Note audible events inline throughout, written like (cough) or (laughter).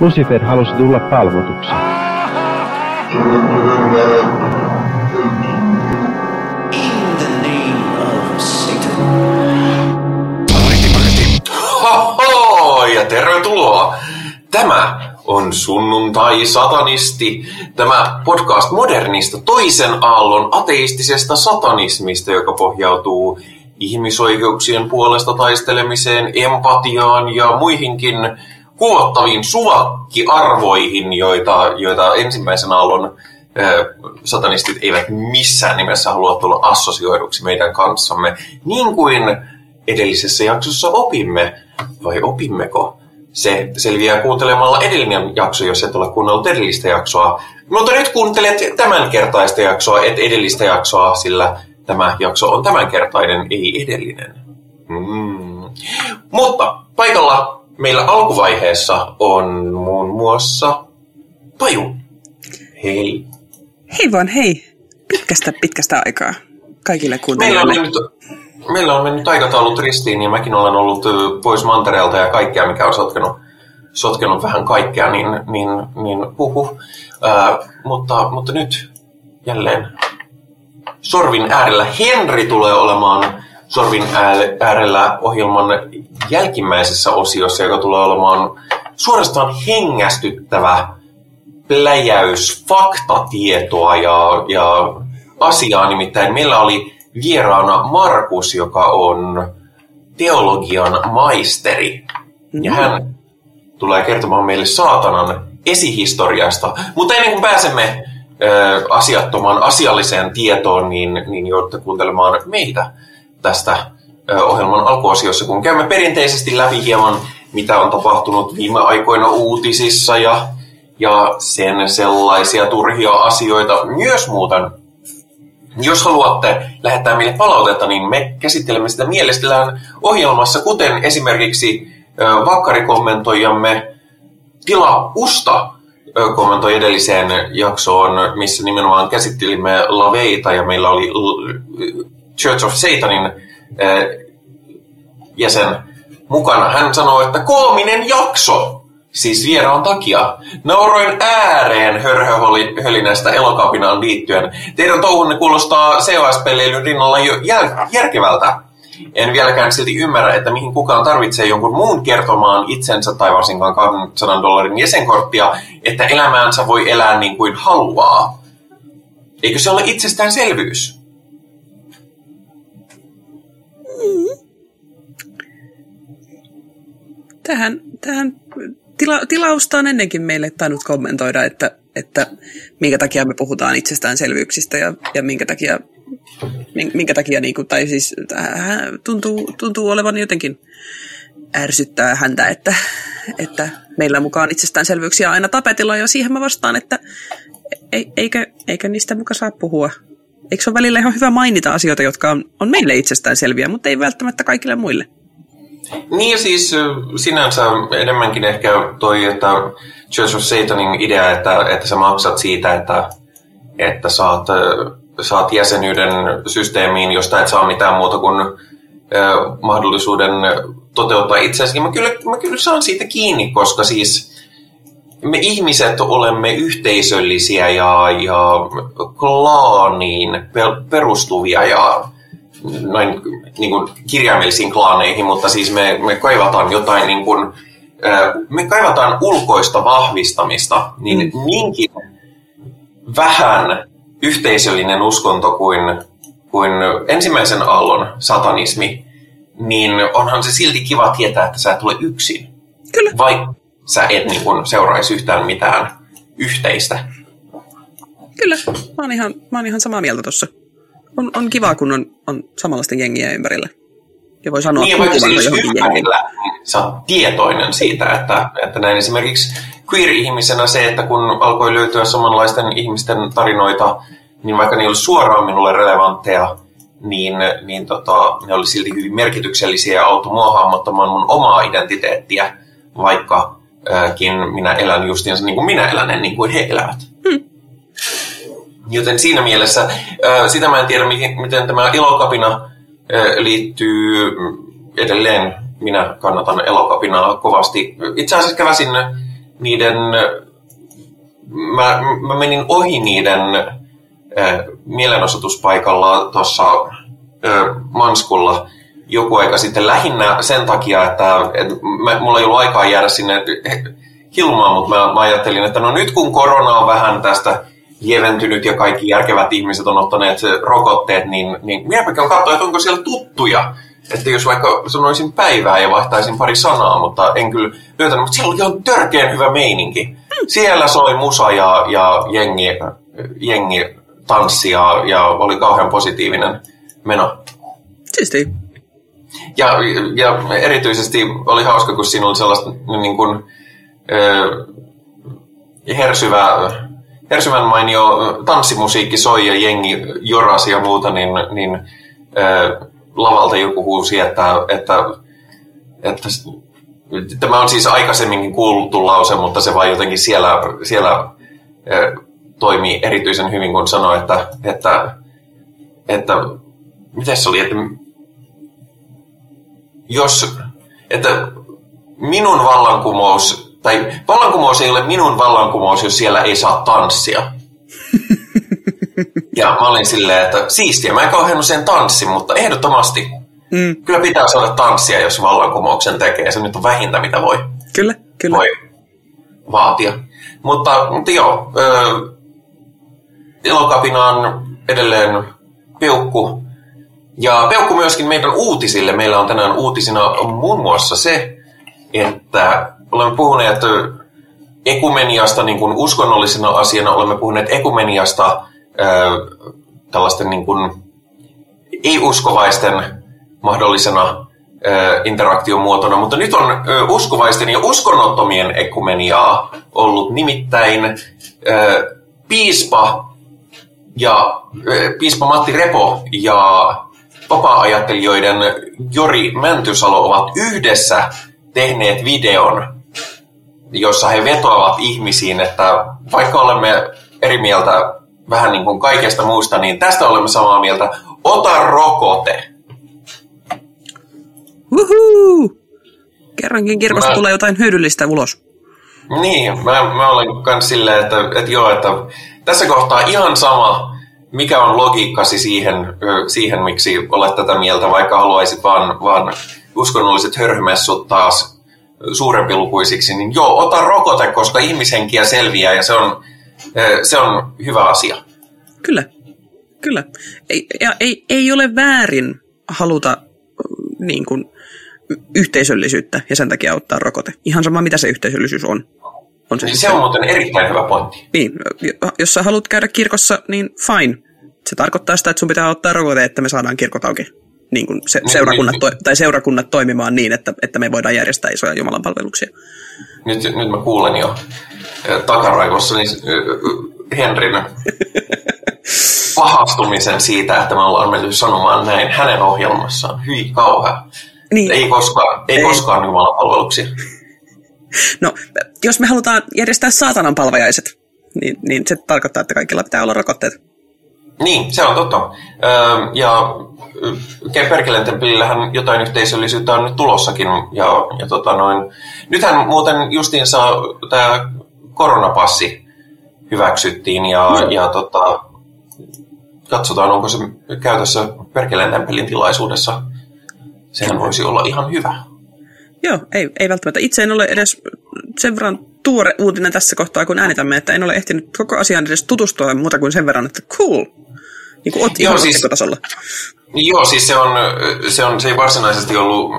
Lucifer halusi tulla palvotuksi. Ja tervetuloa! Tämä on Sunnuntai Satanisti, tämä podcast modernista toisen aallon ateistisesta satanismista, joka pohjautuu ihmisoikeuksien puolesta taistelemiseen, empatiaan ja muihinkin kuvottaviin suvakkiarvoihin, joita, joita ensimmäisen aallon satanistit eivät missään nimessä halua tulla assosioiduksi meidän kanssamme, niin kuin edellisessä jaksossa opimme, vai opimmeko? Se selviää kuuntelemalla edellinen jakso, jos et ole kuunnellut edellistä jaksoa. Mutta nyt kuuntelet tämän kertaista jaksoa, et edellistä jaksoa, sillä tämä jakso on tämänkertainen, ei edellinen. Mm. Mutta paikalla meillä alkuvaiheessa on muun muassa Paju. Hei. Hei vaan hei. Pitkästä pitkästä aikaa kaikille Meillä on, kuuntelijoille. mennyt, meillä on mennyt aikataulut ristiin ja mäkin olen ollut pois mantereelta ja kaikkea, mikä on sotkenut, sotkenut vähän kaikkea, niin, niin, niin huhu. Ää, mutta, mutta nyt jälleen Sorvin äärellä Henri tulee olemaan Sorvin äärellä ohjelman jälkimmäisessä osiossa, joka tulee olemaan suorastaan hengästyttävä pläjäys faktatietoa ja, ja asiaa. Nimittäin meillä oli vieraana Markus, joka on teologian maisteri. Ja hän tulee kertomaan meille saatanan esihistoriasta. Mutta ennen kuin pääsemme ö, asiattomaan asialliseen tietoon, niin, niin joudutte kuuntelemaan meitä tästä ohjelman alkuosiossa, kun käymme perinteisesti läpi hieman, mitä on tapahtunut viime aikoina uutisissa ja, ja sen sellaisia turhia asioita. Myös muuten jos haluatte lähettää meille palautetta, niin me käsittelemme sitä mielellään ohjelmassa, kuten esimerkiksi vakkarikommentoijamme Tila Usta kommentoi edelliseen jaksoon, missä nimenomaan käsittelimme laveita ja meillä oli Church of Satanin ö, jäsen mukana. Hän sanoi, että koominen jakso, siis vieraan takia. Nauroin ääreen hörhöhölinästä elokapinaan liittyen. Teidän touhunne kuulostaa COS-pelleilyn rinnalla jo jäl- järkevältä. En vieläkään silti ymmärrä, että mihin kukaan tarvitsee jonkun muun kertomaan itsensä tai varsinkaan 200 dollarin jäsenkorttia, että elämäänsä voi elää niin kuin haluaa. Eikö se ole itsestäänselvyys? Tähän, tähän tila, tilausta on ennenkin meille tainnut kommentoida, että, että minkä takia me puhutaan itsestäänselvyyksistä ja, ja minkä takia, min- minkä takia niin kuin, tai siis hän tuntuu, tuntuu olevan jotenkin ärsyttää häntä, että, että meillä mukaan itsestäänselvyyksiä aina tapetilla ja siihen mä vastaan, että ei, eikö, eikö niistä muka saa puhua. Eikö se ole välillä ihan hyvä mainita asioita, jotka on, on meille itsestäänselviä, mutta ei välttämättä kaikille muille? Niin siis sinänsä enemmänkin ehkä toi, että Church of Satanin idea, että, että sä maksat siitä, että, että saat, saat jäsenyyden systeemiin, josta et saa mitään muuta kuin ö, mahdollisuuden toteuttaa itseäsi. Mä kyllä, mä kyllä saan siitä kiinni, koska siis me ihmiset olemme yhteisöllisiä ja, ja klaaniin pe- perustuvia ja noin niin kuin kirjaimellisiin klaaneihin, mutta siis me, me kaivataan jotain niin kuin, me kaivataan ulkoista vahvistamista, niin Mm. niinkin vähän yhteisöllinen uskonto kuin, kuin ensimmäisen aallon satanismi, niin onhan se silti kiva tietää, että sä et tule yksin. Kyllä. Vaikka sä et niin kuin, seuraisi yhtään mitään yhteistä. Kyllä, mä oon ihan, mä oon ihan samaa mieltä tuossa. On, on kiva, kun on, on samanlaisten jengiä ympärillä. Ja voi sanoa Niin, vaikka siis ympärillä sä oot tietoinen siitä, että, että näin esimerkiksi queer-ihmisenä se, että kun alkoi löytyä samanlaisten ihmisten tarinoita, niin vaikka ne ei ollut suoraan minulle relevantteja, niin, niin tota, ne oli silti hyvin merkityksellisiä ja auttoi mua hahmottamaan mun omaa identiteettiä, vaikkakin minä elän justiinsa niin kuin minä elän, niin kuin he elävät. Joten siinä mielessä, sitä mä en tiedä, miten, tämä ilokapina ö, liittyy edelleen. Minä kannatan elokapinaa kovasti. Itse asiassa käväsin niiden mä, mä menin ohi niiden mielenosoituspaikalla tuossa Manskulla joku aika sitten lähinnä sen takia, että, että mä, mulla ei ollut aikaa jäädä sinne hilmaan, mutta mä, mä ajattelin, että no nyt kun korona on vähän tästä lieventynyt ja kaikki järkevät ihmiset on ottaneet rokotteet, niin, niin minäpä käyn katsoa, että onko siellä tuttuja. Että jos vaikka sanoisin päivää ja vaihtaisin pari sanaa, mutta en kyllä löytänyt, mutta siellä oli ihan törkeän hyvä meininki. Siellä soi musa ja, ja jengi, jengi tanssi ja, ja oli kauhean positiivinen meno. Siisti. Ja, ja erityisesti oli hauska, kun siinä oli sellaista niin kuin, äh, hersyvää, hersyvän mainio tanssimusiikki soi ja jengi jorasi ja muuta, niin, niin äh, lavalta joku huusi, että, että, että Tämä on siis aikaisemminkin kuultu lause, mutta se vaan jotenkin siellä, siellä toimii erityisen hyvin, kun sanoi, että, että, että miten se oli, että jos, että minun vallankumous, tai vallankumous ei ole minun vallankumous, jos siellä ei saa tanssia. ja mä olin silleen, että siistiä, mä en kauhean sen tanssi, mutta ehdottomasti Mm. Kyllä pitää saada tanssia, jos vallankumouksen tekee. Se nyt on vähintä, mitä voi, kyllä, kyllä. voi vaatia. Mutta, mutta joo, ö, Elokapina on edelleen peukku. Ja peukku myöskin meidän uutisille. Meillä on tänään uutisina muun muassa se, että olemme puhuneet ekumeniasta niin kuin uskonnollisena asiana, olemme puhuneet ekumeniasta tällaisten niin kuin ei-uskovaisten mahdollisena interaktiomuotona, mutta nyt on uskovaisten ja uskonnottomien ekumeniaa ollut nimittäin piispa ja piispa Matti Repo ja vapaa-ajattelijoiden Jori Mäntysalo ovat yhdessä tehneet videon, jossa he vetoavat ihmisiin, että vaikka olemme eri mieltä vähän niin kuin kaikesta muusta, niin tästä olemme samaa mieltä. Ota rokote. Wuhuu! Kerrankin kirkosta mä... tulee jotain hyödyllistä ulos. Niin, mä, mä olen myös silleen, että, että joo, että tässä kohtaa ihan sama, mikä on logiikkasi siihen, siihen miksi olet tätä mieltä, vaikka haluaisit vaan, vaan uskonnolliset hörhmessut taas suurempilukuisiksi, niin joo, ota rokote, koska ihmishenkiä selviää ja se on, se on hyvä asia. Kyllä, kyllä. Ei, ja ei, ei ole väärin haluta niin kuin, yhteisöllisyyttä ja sen takia ottaa rokote. Ihan sama, mitä se yhteisöllisyys on. on se, niin se on muuten erittäin hyvä pointti. Niin, jos sä haluat käydä kirkossa, niin fine. Se tarkoittaa sitä, että sun pitää ottaa rokote, että me saadaan kirkot auki. Niin kuin se, niin, seurakunnat, niin, to, tai seurakunnat toimimaan niin, että, että me voidaan järjestää isoja Jumalan palveluksia. Nyt, nyt mä kuulen jo takaraivossa niin Henrin (laughs) pahastumisen siitä, että me ollaan mennyt sanomaan näin hänen ohjelmassaan. Hyi kauhea. Niin. Ei koskaan, ei, ei. koskaan Jumalan palveluksia. (laughs) No, jos me halutaan järjestää saatanan palvajaiset, niin, niin se tarkoittaa, että kaikilla pitää olla rokotteet. Niin, se on totta. ja Perkeleen temppelillähän jotain yhteisöllisyyttä on nyt tulossakin. Ja, ja tota noin. Nythän muuten justiinsa tämä koronapassi hyväksyttiin ja, no. ja tota, katsotaan, onko se käytössä Perkeleen temppelin tilaisuudessa Sehän voisi olla ihan hyvä. Joo, ei, ei välttämättä. Itse en ole edes sen verran tuore uutinen tässä kohtaa, kun äänitämme, että en ole ehtinyt koko asiaan edes tutustua muuta kuin sen verran, että cool. Niin kuin otti joo, siis, tasolla. Joo, siis se, on, se, on, se ei varsinaisesti ollut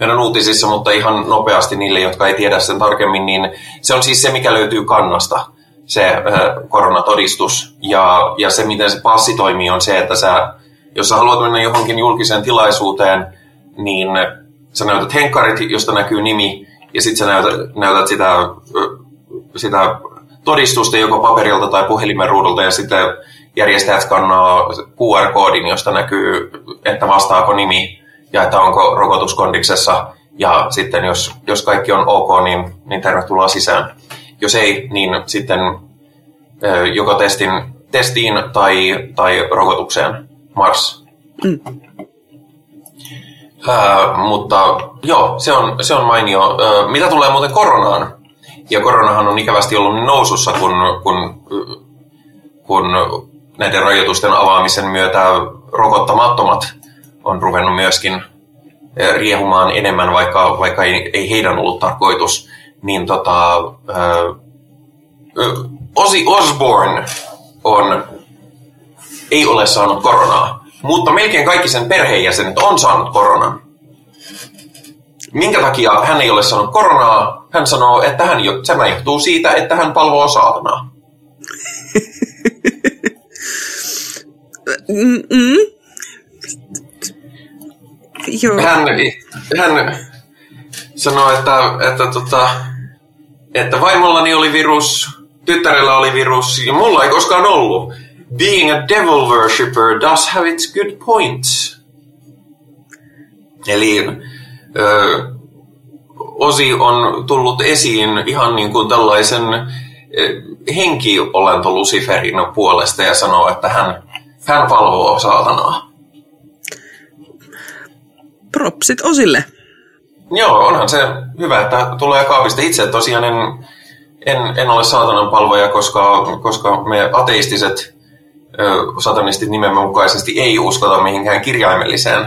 meidän uutisissa, mutta ihan nopeasti niille, jotka ei tiedä sen tarkemmin, niin se on siis se, mikä löytyy kannasta, se äh, koronatodistus. Ja, ja se, miten se passi toimii, on se, että sä, jos sä haluat mennä johonkin julkiseen tilaisuuteen, niin sä näytät henkkarit, josta näkyy nimi, ja sitten sä näytät, näytät sitä, sitä todistusta joko paperilta tai puhelimen ruudulta, ja sitten järjestäjät kannaa QR-koodin, josta näkyy, että vastaako nimi ja että onko rokotuskondiksessa. Ja sitten jos, jos kaikki on ok, niin, niin tervetuloa sisään. Jos ei, niin sitten joko testin, testiin tai, tai rokotukseen Mars. Mm. (clears throat) Ää, mutta joo, se on, se on mainio. Ää, mitä tulee muuten koronaan, Ja koronahan on ikävästi ollut niin nousussa, kun, kun, kun näiden rajoitusten avaamisen myötä rokottamattomat on ruvennut myöskin riehumaan enemmän, vaikka, vaikka ei, ei heidän ollut tarkoitus. Niin tota, Ozzy Osbourne on, ei ole saanut koronaa, mutta melkein kaikki sen perheenjäsenet on saanut koronan. Minkä takia hän ei ole saanut koronaa? Hän sanoo, että hän, tämä johtuu siitä, että hän palvoo saatanaa. Mm-mm. Joo. Hän, hän sanoi, että, että, tota, että vaimollani oli virus, tyttärellä oli virus ja mulla ei koskaan ollut. Being a devil worshipper does have its good points. Eli ö, Osi on tullut esiin ihan niin kuin tällaisen henkiolento Luciferin puolesta ja sanoo, että hän, hän palvoo saatanaa. Propsit Osille. Joo, onhan se hyvä, että tulee kaapista. Itse tosiaan en, en, en ole saatanan palvoja, koska, koska me ateistiset satanistit nimemme mukaisesti ei uskota mihinkään kirjaimelliseen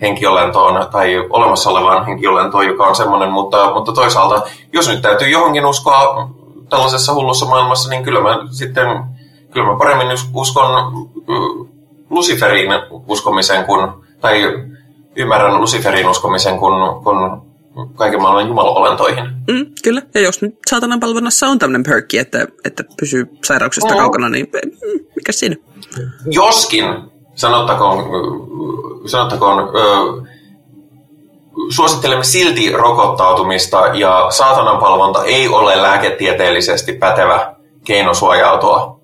henkiolentoon tai olemassa olevaan henkiolentoon, joka on semmoinen, mutta, mutta toisaalta, jos nyt täytyy johonkin uskoa tällaisessa hullussa maailmassa, niin kyllä mä sitten kyllä mä paremmin uskon Luciferin uskomisen kuin, tai ymmärrän Luciferin uskomisen kuin, kuin kaiken maailman jumalolentoihin. Mm, kyllä, ja jos nyt saatanan palvonnassa on tämmöinen perkki, että, että pysyy sairauksista no. kaukana, niin mm, mikä siinä? Joskin, sanottakoon, sanottakoon ö, suosittelemme silti rokottautumista ja saatanan palvonta ei ole lääketieteellisesti pätevä keino suojautua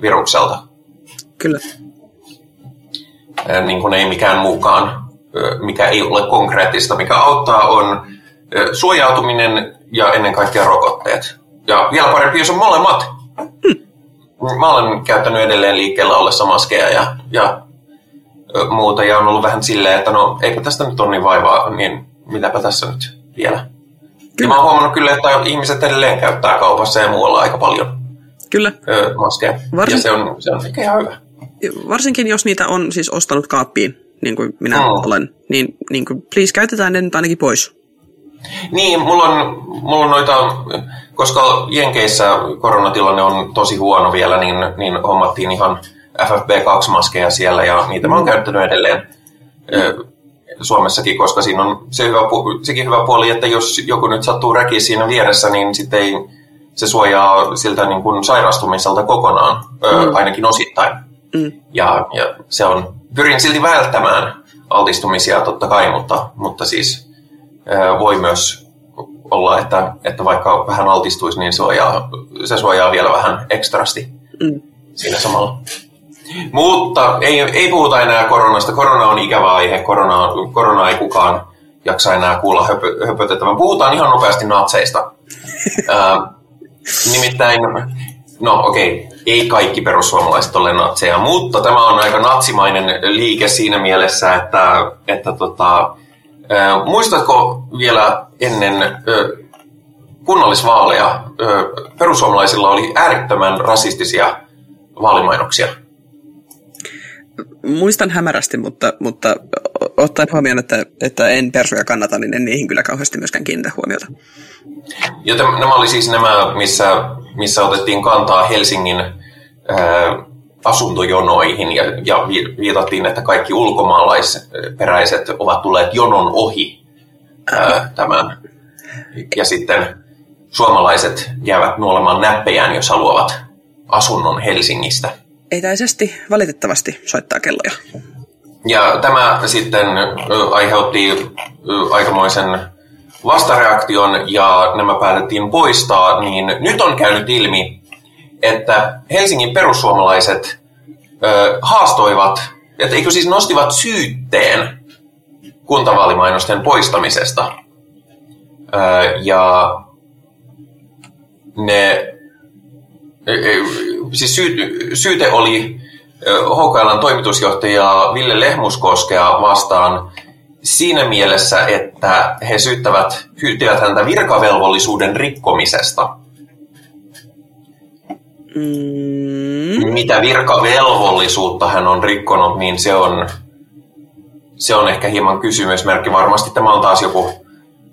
virukselta. Kyllä. Niin kuin ei mikään muukaan mikä ei ole konkreettista. Mikä auttaa on suojautuminen ja ennen kaikkea rokotteet. Ja vielä parempi, jos on molemmat. Mä olen käyttänyt edelleen liikkeellä ollessa maskeja ja, ja muuta ja on ollut vähän silleen, että no eipä tästä nyt ole niin vaivaa, niin mitäpä tässä nyt vielä. Kyllä. Ja mä oon huomannut kyllä, että ihmiset edelleen käyttää kaupassa ja muualla aika paljon kyllä. maskeja. Varsin... Ja se on, se on ihan hyvä. Varsinkin jos niitä on siis ostanut kaappiin niin kuin minä oh. olen, niin, niin kuin, please käytetään ne nyt ainakin pois. Niin, mulla on, mulla on noita, koska Jenkeissä koronatilanne on tosi huono vielä, niin, niin hommattiin ihan FFP2-maskeja siellä ja niitä mä oon käyttänyt edelleen mm. Suomessakin, koska siinä on se hyvä, sekin hyvä puoli, että jos joku nyt sattuu räki siinä vieressä, niin sitten ei, se suojaa siltä niin kuin sairastumiselta kokonaan, mm. ainakin osittain. Mm. Ja, ja se on pyrin silti välttämään altistumisia totta kai, mutta, mutta siis voi myös olla, että, että vaikka vähän altistuisi, niin suojaa, se suojaa vielä vähän ekstrasti mm. siinä samalla. Mutta ei, ei puhuta enää koronasta. Korona on ikävä aihe. Korona, korona ei kukaan jaksa enää kuulla höpö, höpötettävän. Puhutaan ihan nopeasti natseista. (laughs) äh, nimittäin no okei, okay, ei kaikki perussuomalaiset ole natseja, mutta tämä on aika natsimainen liike siinä mielessä, että, että tota, äh, muistatko vielä ennen äh, kunnallisvaaleja äh, perussuomalaisilla oli äärettömän rasistisia vaalimainoksia? Muistan hämärästi, mutta, mutta ottaen huomioon, että, että en persuja kannata, niin en niihin kyllä kauheasti myöskään kiinnitä huomiota. Joten nämä oli siis nämä, missä, missä otettiin kantaa Helsingin ää, asuntojonoihin ja, ja viitattiin, että kaikki ulkomaalaisperäiset ovat tulleet jonon ohi ää, tämän. Ja sitten suomalaiset jäävät nuolemaan näppejään, jos haluavat asunnon Helsingistä. Etäisesti valitettavasti soittaa kelloja. Ja tämä sitten aiheutti aikamoisen vastareaktion ja nämä päätettiin poistaa, niin nyt on käynyt ilmi, että Helsingin perussuomalaiset ö, haastoivat, että eikö siis nostivat syytteen kuntavaalimainosten poistamisesta. Ö, ja ne, siis syy, syyte oli HKLn toimitusjohtaja Ville Lehmuskoskea vastaan siinä mielessä, että he syyttävät, syyttivät häntä virkavelvollisuuden rikkomisesta. Mm. Mitä virkavelvollisuutta hän on rikkonut, niin se on, se on ehkä hieman kysymysmerkki. Varmasti tämä on taas joku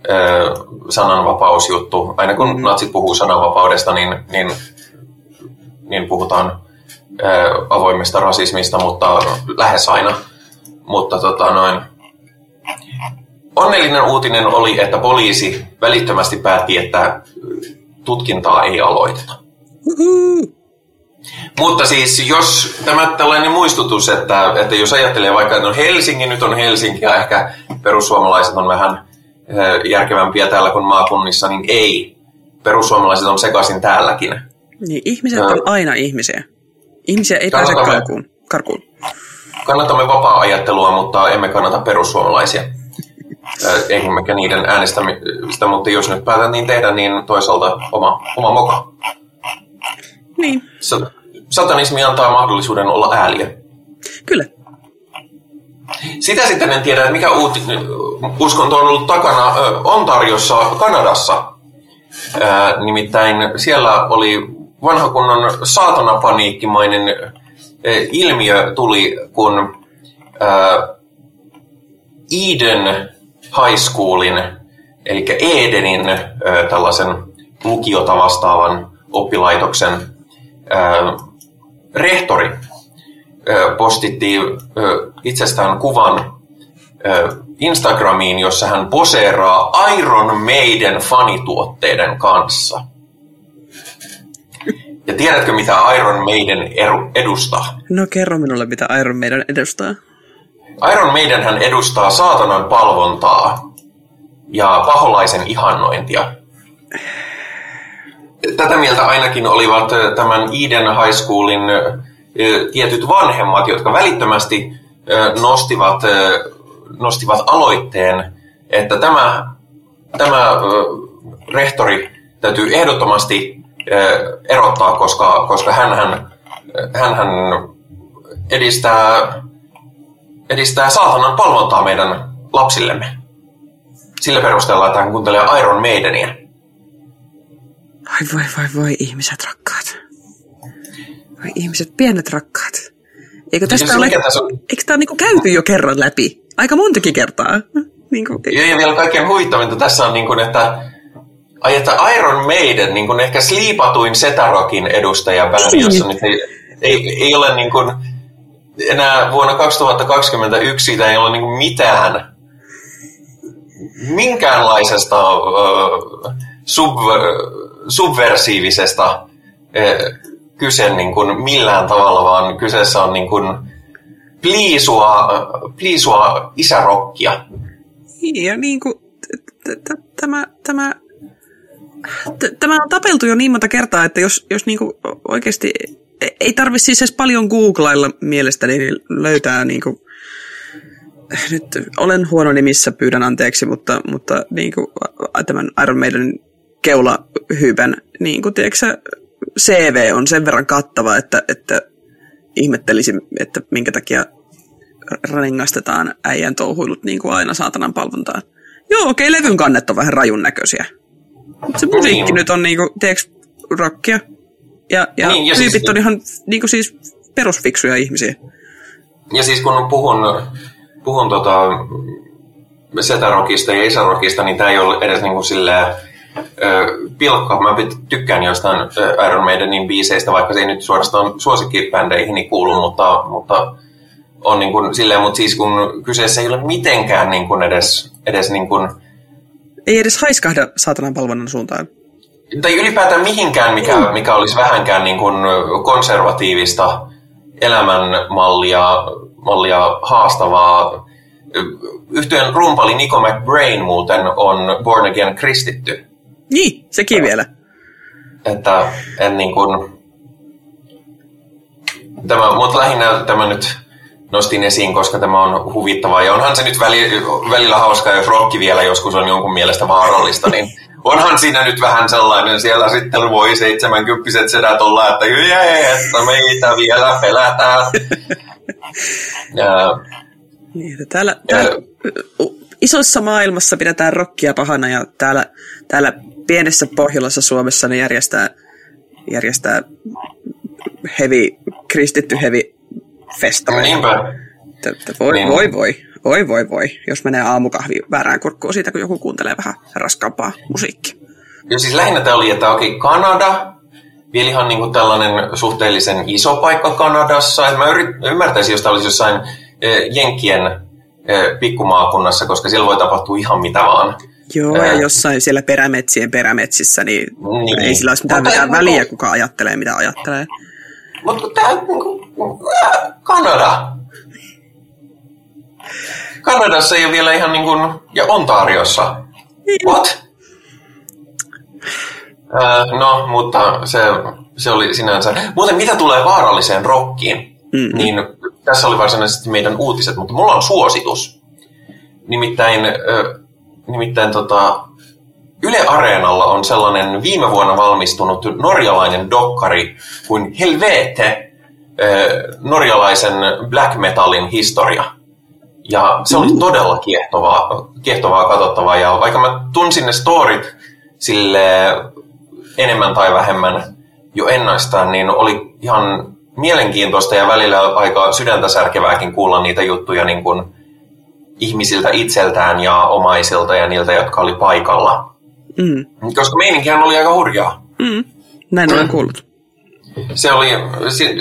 ö, sananvapausjuttu. Aina kun mm. natsit puhuu sananvapaudesta, niin, niin, niin puhutaan ö, avoimesta rasismista, mutta lähes aina. Mutta tota noin, Onnellinen uutinen oli, että poliisi välittömästi päätti, että tutkintaa ei aloiteta. Mutta siis jos tämä tällainen muistutus, että, että jos ajattelee vaikka, että no Helsinki nyt on Helsinki ja ehkä perussuomalaiset on vähän eh, järkevämpiä täällä kuin maakunnissa, niin ei. Perussuomalaiset on sekaisin täälläkin. Niin, ihmiset on aina ihmisiä. Ihmisiä ei pääse karkuun. karkuun. Kannatamme vapaa-ajattelua, mutta emme kannata perussuomalaisia. Ö, Emmekä niiden äänestämistä, mutta jos nyt päätän niin tehdä, niin toisaalta oma, oma moka. Niin, Sa- Satanismi antaa mahdollisuuden olla ääliö. kyllä. Sitä sitten en tiedä, että mikä uuti, uskonto on ollut takana Ontariossa, Kanadassa. Nimittäin siellä oli vanha kunnon saatanapaniikkimainen ilmiö tuli, kun ö, Eden High Schoolin, eli Edenin tällaisen lukiota vastaavan oppilaitoksen rehtori postitti itsestään kuvan Instagramiin, jossa hän poseeraa Iron Maiden fanituotteiden kanssa. Ja tiedätkö, mitä Iron Maiden edustaa? No kerro minulle, mitä Iron Maiden edustaa. Iron Maiden hän edustaa saatanan palvontaa ja paholaisen ihannointia. Tätä mieltä ainakin olivat tämän Eden High Schoolin tietyt vanhemmat, jotka välittömästi nostivat, nostivat aloitteen, että tämä, tämä rehtori täytyy ehdottomasti erottaa, koska, koska hän, hän edistää edistää saatanan palvontaa meidän lapsillemme. Sillä perusteella, että hän kuuntelee Iron Maidenia. Ai voi voi voi ihmiset rakkaat. Voi ihmiset pienet rakkaat. Eikö tästä ole, mikä tässä on- eikö tämä niinku käyty jo kerran läpi? Aika montakin kertaa. (laughs) Niinku, Ja, ja vielä kaikkein huvittavinta tässä on, niin kuin, että, ai, että Iron Maiden, niin kuin ehkä sliipatuin Setarokin edustajabändi, Niin. jossa nyt ei, ei, ei ole niin kuin, enää vuonna 2021 siitä ei ole niin mitään minkäänlaisesta äh, sub, subversiivisesta äh, kyse niin kuin millään tavalla, vaan kyseessä on niin kuin pliisua, pliisua isärokkia. Niin, ja niin kuin, tämä, tämä, tämä on tapeltu jo niin monta kertaa, että jos, jos niin kuin oikeasti ei tarvitse siis edes paljon googlailla mielestäni niin löytää niin kuin, nyt olen huono nimissä, pyydän anteeksi, mutta, mutta niin kuin, tämän Iron Maiden keulahyypän niin kuin, tiedätkö, CV on sen verran kattava, että, että ihmettelisin, että minkä takia rengastetaan äijän touhuilut niin kuin aina saatanan palvontaan. Joo, okei, levyn kannet on vähän rajun näköisiä. Mutta se musiikki Niin. nyt on niinku, tiedätkö, rockia. Ja, ja, Niin, niin, ja siis- tyypit on ihan niinku siis perusfiksuja ihmisiä. Ja siis kun puhun, puhun tota Setarokista ja Isarokista, niin tämä ei ole edes niinku silleen ö, pilkka. Mä tykkään jostain Iron Maidenin biiseistä, vaikka se ei nyt suorastaan suosikkibändeihin kuulu, mutta, mutta on niin kuin silleen, mutta siis kun kyseessä ei ole mitenkään niin kuin edes, edes niin kuin, Ei edes haiskahda saatanan palvonnan suuntaan. Tai ylipäätään mihinkään, mikä, mikä olisi vähänkään niin kuin konservatiivista elämänmallia mallia haastavaa. Yhtyön rumpali Nico McBrain muuten on Born Again kristitty. Niin, sekin vielä. Että en niin kuin... Tämä, mutta lähinnä tämä nyt nostin esiin, koska tämä on huvittavaa. Ja onhan se nyt väli, välillä hauskaa, jos rokki vielä joskus on jonkun mielestä vaarallista, niin onhan siinä nyt vähän sellainen, siellä sitten voi 70 sedät olla, että jee, että meitä vielä pelätään. (laughs) Ja, Niin, että täällä, täällä isossa maailmassa pidetään rokkia pahana ja täällä, täällä pienessä Pohjolassa Suomessa ne järjestää, järjestää hevi, kristitty hevi festari. Niinpä. Voi, niin. voi, voi, voi, voi, voi, jos menee aamukahvi väärään kurkkuun siitä, kun joku kuuntelee vähän raskaampaa musiikkia. Ja siis lähinnä tämä oli, että okei, Kanada, vielä ihan niin kuin tällainen suhteellisen iso paikka Kanadassa. Mä yrit, ymmärtäisin, jos tämä olisi jossain eh, Jenkkien eh, pikkumaakunnassa, koska siellä voi tapahtua ihan mitä vaan. Joo, ja jossain siellä perämetsien perämetsissä, niin, niin. ei sillä olisi mitään, mitään väliä, kuka ajattelee, mitä ajattelee. Mutta tämä niin Kanada. Kanadassa ei ole vielä ihan niin kuin, ja Ontariossa. What? Äh, no, mutta se, se oli sinänsä. Muuten mitä tulee vaaralliseen rokkiin, mm-hmm. niin tässä oli varsinaisesti meidän uutiset, mutta mulla on suositus. Nimittäin, äh, nimittäin tota, Yle Areenalla on sellainen viime vuonna valmistunut norjalainen dokkari kuin Helvete, äh, norjalaisen black metalin historia. Ja se oli mm. todella kiehtovaa, kiehtovaa katsottavaa. Ja vaikka mä tunsin ne storit sille enemmän tai vähemmän jo ennaistaan, niin oli ihan mielenkiintoista ja välillä aika sydäntä särkevääkin kuulla niitä juttuja niin kuin ihmisiltä itseltään ja omaisilta ja niiltä, jotka oli paikalla. Mm. Koska meininkihän oli aika hurjaa. Mm. Näin olen kuullut. Se oli,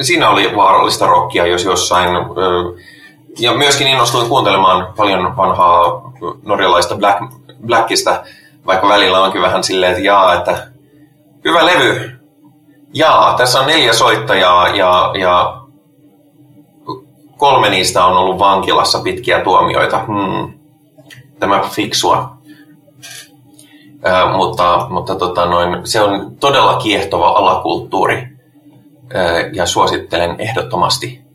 siinä oli vaarallista rockia, jos jossain. Ja myöskin innostuin kuuntelemaan paljon vanhaa norjalaista black, blackista, vaikka välillä onkin vähän silleen, että jaa, että Hyvä levy. Jaa, tässä on neljä soittajaa ja, ja kolme niistä on ollut vankilassa pitkiä tuomioita. Hmm. Tämä fiksua. Äh, mutta mutta tota noin, se on todella kiehtova alakulttuuri äh, ja suosittelen ehdottomasti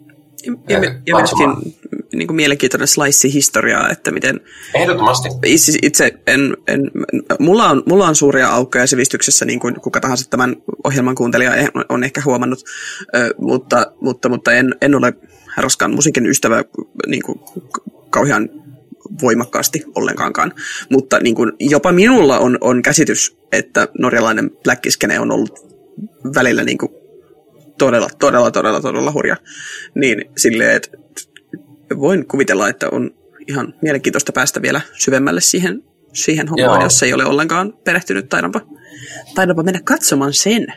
ja, ja, ja myöskin niin kuin mielenkiintoinen slice historiaa, että miten... Ehdottomasti. Itse, itse en, en, mulla, on, mulla on suuria aukkoja sivistyksessä, niin kuin kuka tahansa tämän ohjelman kuuntelija on ehkä huomannut, mutta, mutta, mutta en, en ole raskaan musiikin ystävä niin kuin, kauhean voimakkaasti ollenkaankaan. Mutta niin kuin, jopa minulla on, on käsitys, että norjalainen black on ollut välillä niin kuin, todella, todella, todella, todella hurja. Niin silleen, että voin kuvitella, että on ihan mielenkiintoista päästä vielä syvemmälle siihen, siihen hommaan, Joo. jos ei ole ollenkaan perehtynyt. Taidanpa, taidanpa mennä katsomaan sen.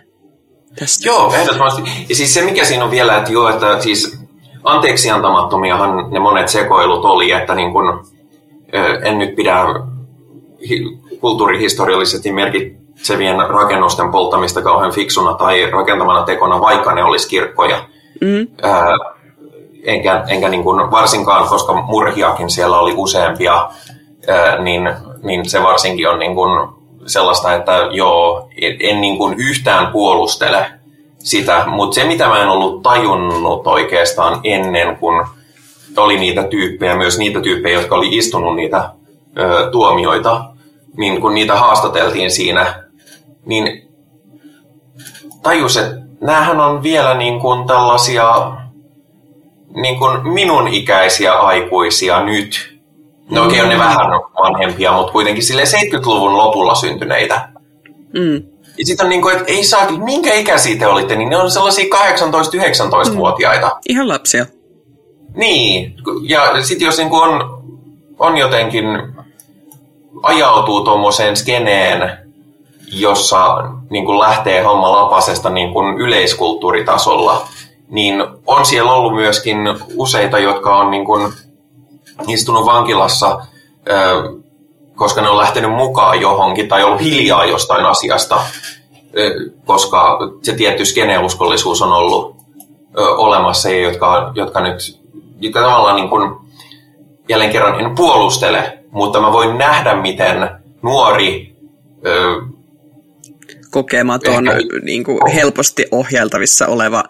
Tästä. Joo, ehdottomasti. Ja siis se, mikä siinä on vielä, että joo, että siis anteeksi antamattomiahan ne monet sekoilut oli, että niin kun, en nyt pidä kulttuurihistoriallisesti merkitsevien rakennusten polttamista kauhean fiksuna tai rakentamana tekona, vaikka ne olisi kirkkoja. Mm enkä, enkä niin kuin varsinkaan, koska murhiakin siellä oli useampia, niin, niin se varsinkin on niin kuin sellaista, että joo, en, en niin kuin yhtään puolustele sitä, mutta se mitä mä en ollut tajunnut oikeastaan ennen kuin oli niitä tyyppejä, myös niitä tyyppejä, jotka oli istunut niitä ö, tuomioita, niin kun niitä haastateltiin siinä, niin tajus, että näähän on vielä niin kuin tällaisia niin kuin minun ikäisiä aikuisia nyt. No okei, okay, on ne mm. vähän vanhempia, mutta kuitenkin sille 70-luvun lopulla syntyneitä. Mm. Ja sitten on niin kuin, että ei saa, minkä ikäisiä te olitte, niin ne on sellaisia 18-19-vuotiaita. Mm. Ihan lapsia. Niin, ja sitten jos niin kuin on, on jotenkin ajautuu tuommoiseen skeneen, jossa niin kuin lähtee homma lapasesta niin kuin yleiskulttuuritasolla, niin on siellä ollut myöskin useita, jotka on niin kuin istunut vankilassa, koska ne on lähtenyt mukaan johonkin tai ollut hiljaa jostain asiasta, koska se tietty skeneuskollisuus on ollut olemassa ja jotka, jotka nyt jotka tavallaan niin kuin, jälleen kerran en puolustele, mutta mä voin nähdä, miten nuori kokematon, ehkä, niin kuin helposti ohjeltavissa oleva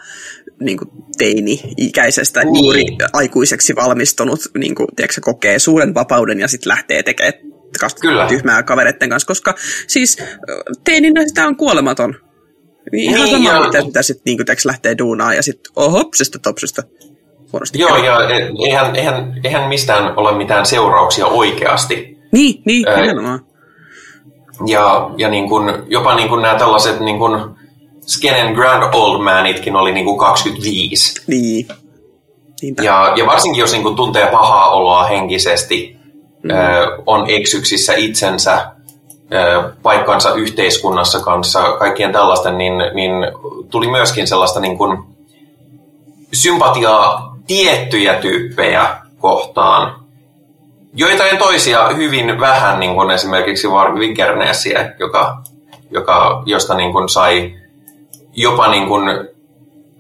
niin kuin teini-ikäisestä niin. juuri aikuiseksi valmistunut niin kuin, tiedätkö, kokee suuren vapauden ja sitten lähtee tekemään Kyllä. tyhmää kavereiden kanssa, koska siis teininä sitä on kuolematon. Niin ihan niin, sama, mitä, mitä sitten niin lähtee duunaan ja sitten oh, hopsista topsista. huonosti Joo, käy. ja e- eihän, eihän, eihän mistään ole mitään seurauksia oikeasti. Niin, niin, nimenomaan. Ja, ja niin kun, jopa niin kun nämä tällaiset niin kun Skenen Grand Old Manitkin oli niin kun 25. Niin. Niinpä. Ja, ja varsinkin jos niin kun tuntee pahaa oloa henkisesti, mm. ö, on eksyksissä itsensä, ö, paikkansa yhteiskunnassa kanssa, kaikkien tällaisten, niin, niin tuli myöskin sellaista niin kun sympatiaa tiettyjä tyyppejä kohtaan, joitain toisia hyvin vähän, niin kuin esimerkiksi Varg Vikerneesiä, joka, joka, josta niin kuin sai jopa niin kuin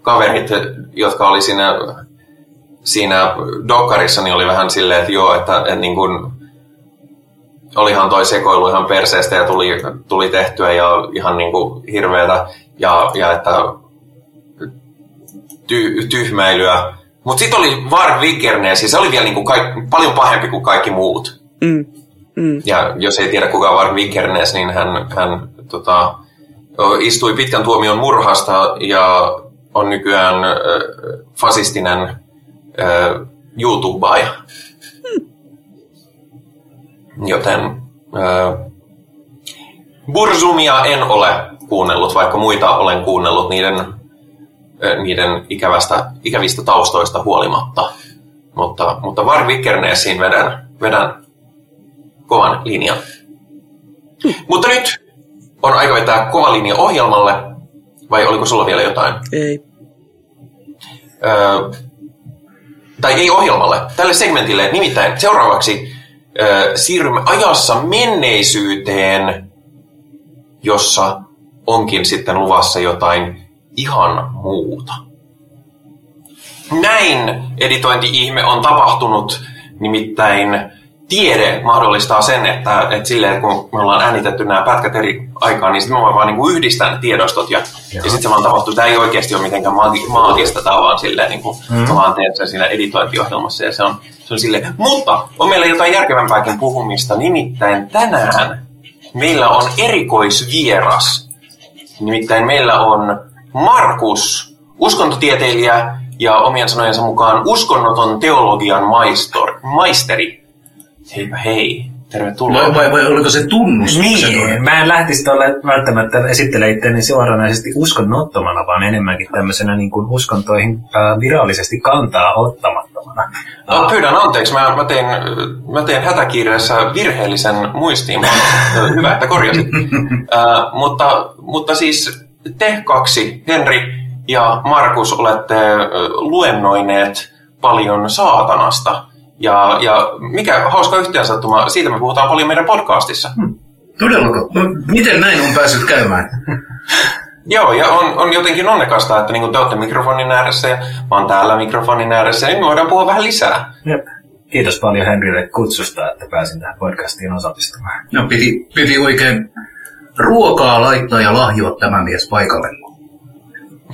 kaverit, jotka oli siinä, siinä dokkarissa, niin oli vähän silleen, että joo, että, että niin kuin, olihan toi sekoilu ihan perseestä ja tuli, tuli tehtyä ja ihan niin kuin hirveätä ja, ja että ty, tyhmäilyä. Mutta sitten oli Varg Vikernes ja se oli vielä niin kuin kaik, paljon pahempi kuin kaikki muut. Mm. Mm. Ja jos ei tiedä kuka on Varg Vikernes, niin hän, hän tota, istui pitkän tuomion murhasta ja on nykyään äh, fasistinen äh, YouTubaaja. Joten äh, Burzumia en ole kuunnellut, vaikka muita olen kuunnellut niiden, niiden ikävästä, ikävistä taustoista huolimatta. Mutta, mutta Varg Vikerneesiin vedän, vedän kovan linjan. Mutta nyt on aika vetää kova linja ohjelmalle, vai oliko sulla vielä jotain? Ei. Öö, tai ei ohjelmalle, tälle segmentille. Nimittäin seuraavaksi öö, siirrymme ajassa menneisyyteen, jossa onkin sitten luvassa jotain ihan muuta. Näin editointi-ihme on tapahtunut, nimittäin tiede mahdollistaa sen, että, että silleen, kun me ollaan äänitetty nämä pätkät eri aikaan, niin sitten me voidaan vaan niin kuin yhdistää ne tiedostot ja, ja sitten se vaan tapahtuu. Tämä ei oikeasti ole mitenkään maagi- maagista, tämä vaan silleen, niin kuin, mm. mä vaan teen sen siinä editointiohjelmassa ja se on, se on silleen. Mutta on meillä jotain järkevämpääkin puhumista, nimittäin tänään meillä on erikoisvieras. Nimittäin meillä on Markus, uskontotieteilijä ja omien sanojensa mukaan uskonnoton teologian maistor, maisteri. Heipä hei, tervetuloa. Vai, vai, vai oliko se tunnustuksen? Niin, mä en lähtisi tuolle välttämättä esittele itseäni suoranaisesti uskonnottomana, vaan enemmänkin tämmöisenä niin kuin uskontoihin äh, virallisesti kantaa ottamattomana. No, pyydän anteeksi, mä, mä, tein, mä tein hätäkiireessä virheellisen muistiin. (laughs) Hyvä, että korjasit. äh, mutta, mutta siis te kaksi, Henri ja Markus, olette luennoineet paljon saatanasta. Ja, ja mikä hauska yhteensattuma, siitä me puhutaan paljon meidän podcastissa. Hmm. Todellako? No, miten näin on päässyt käymään? (laughs) Joo, ja on, on jotenkin onnekasta, että niin te olette mikrofonin ääressä ja mä oon täällä mikrofonin ääressä, niin me voidaan puhua vähän lisää. Jep. Kiitos paljon Henrille kutsusta, että pääsin tähän podcastiin osallistumaan. No piti, piti oikein ruokaa laittaa ja lahjoa tämä mies paikalle.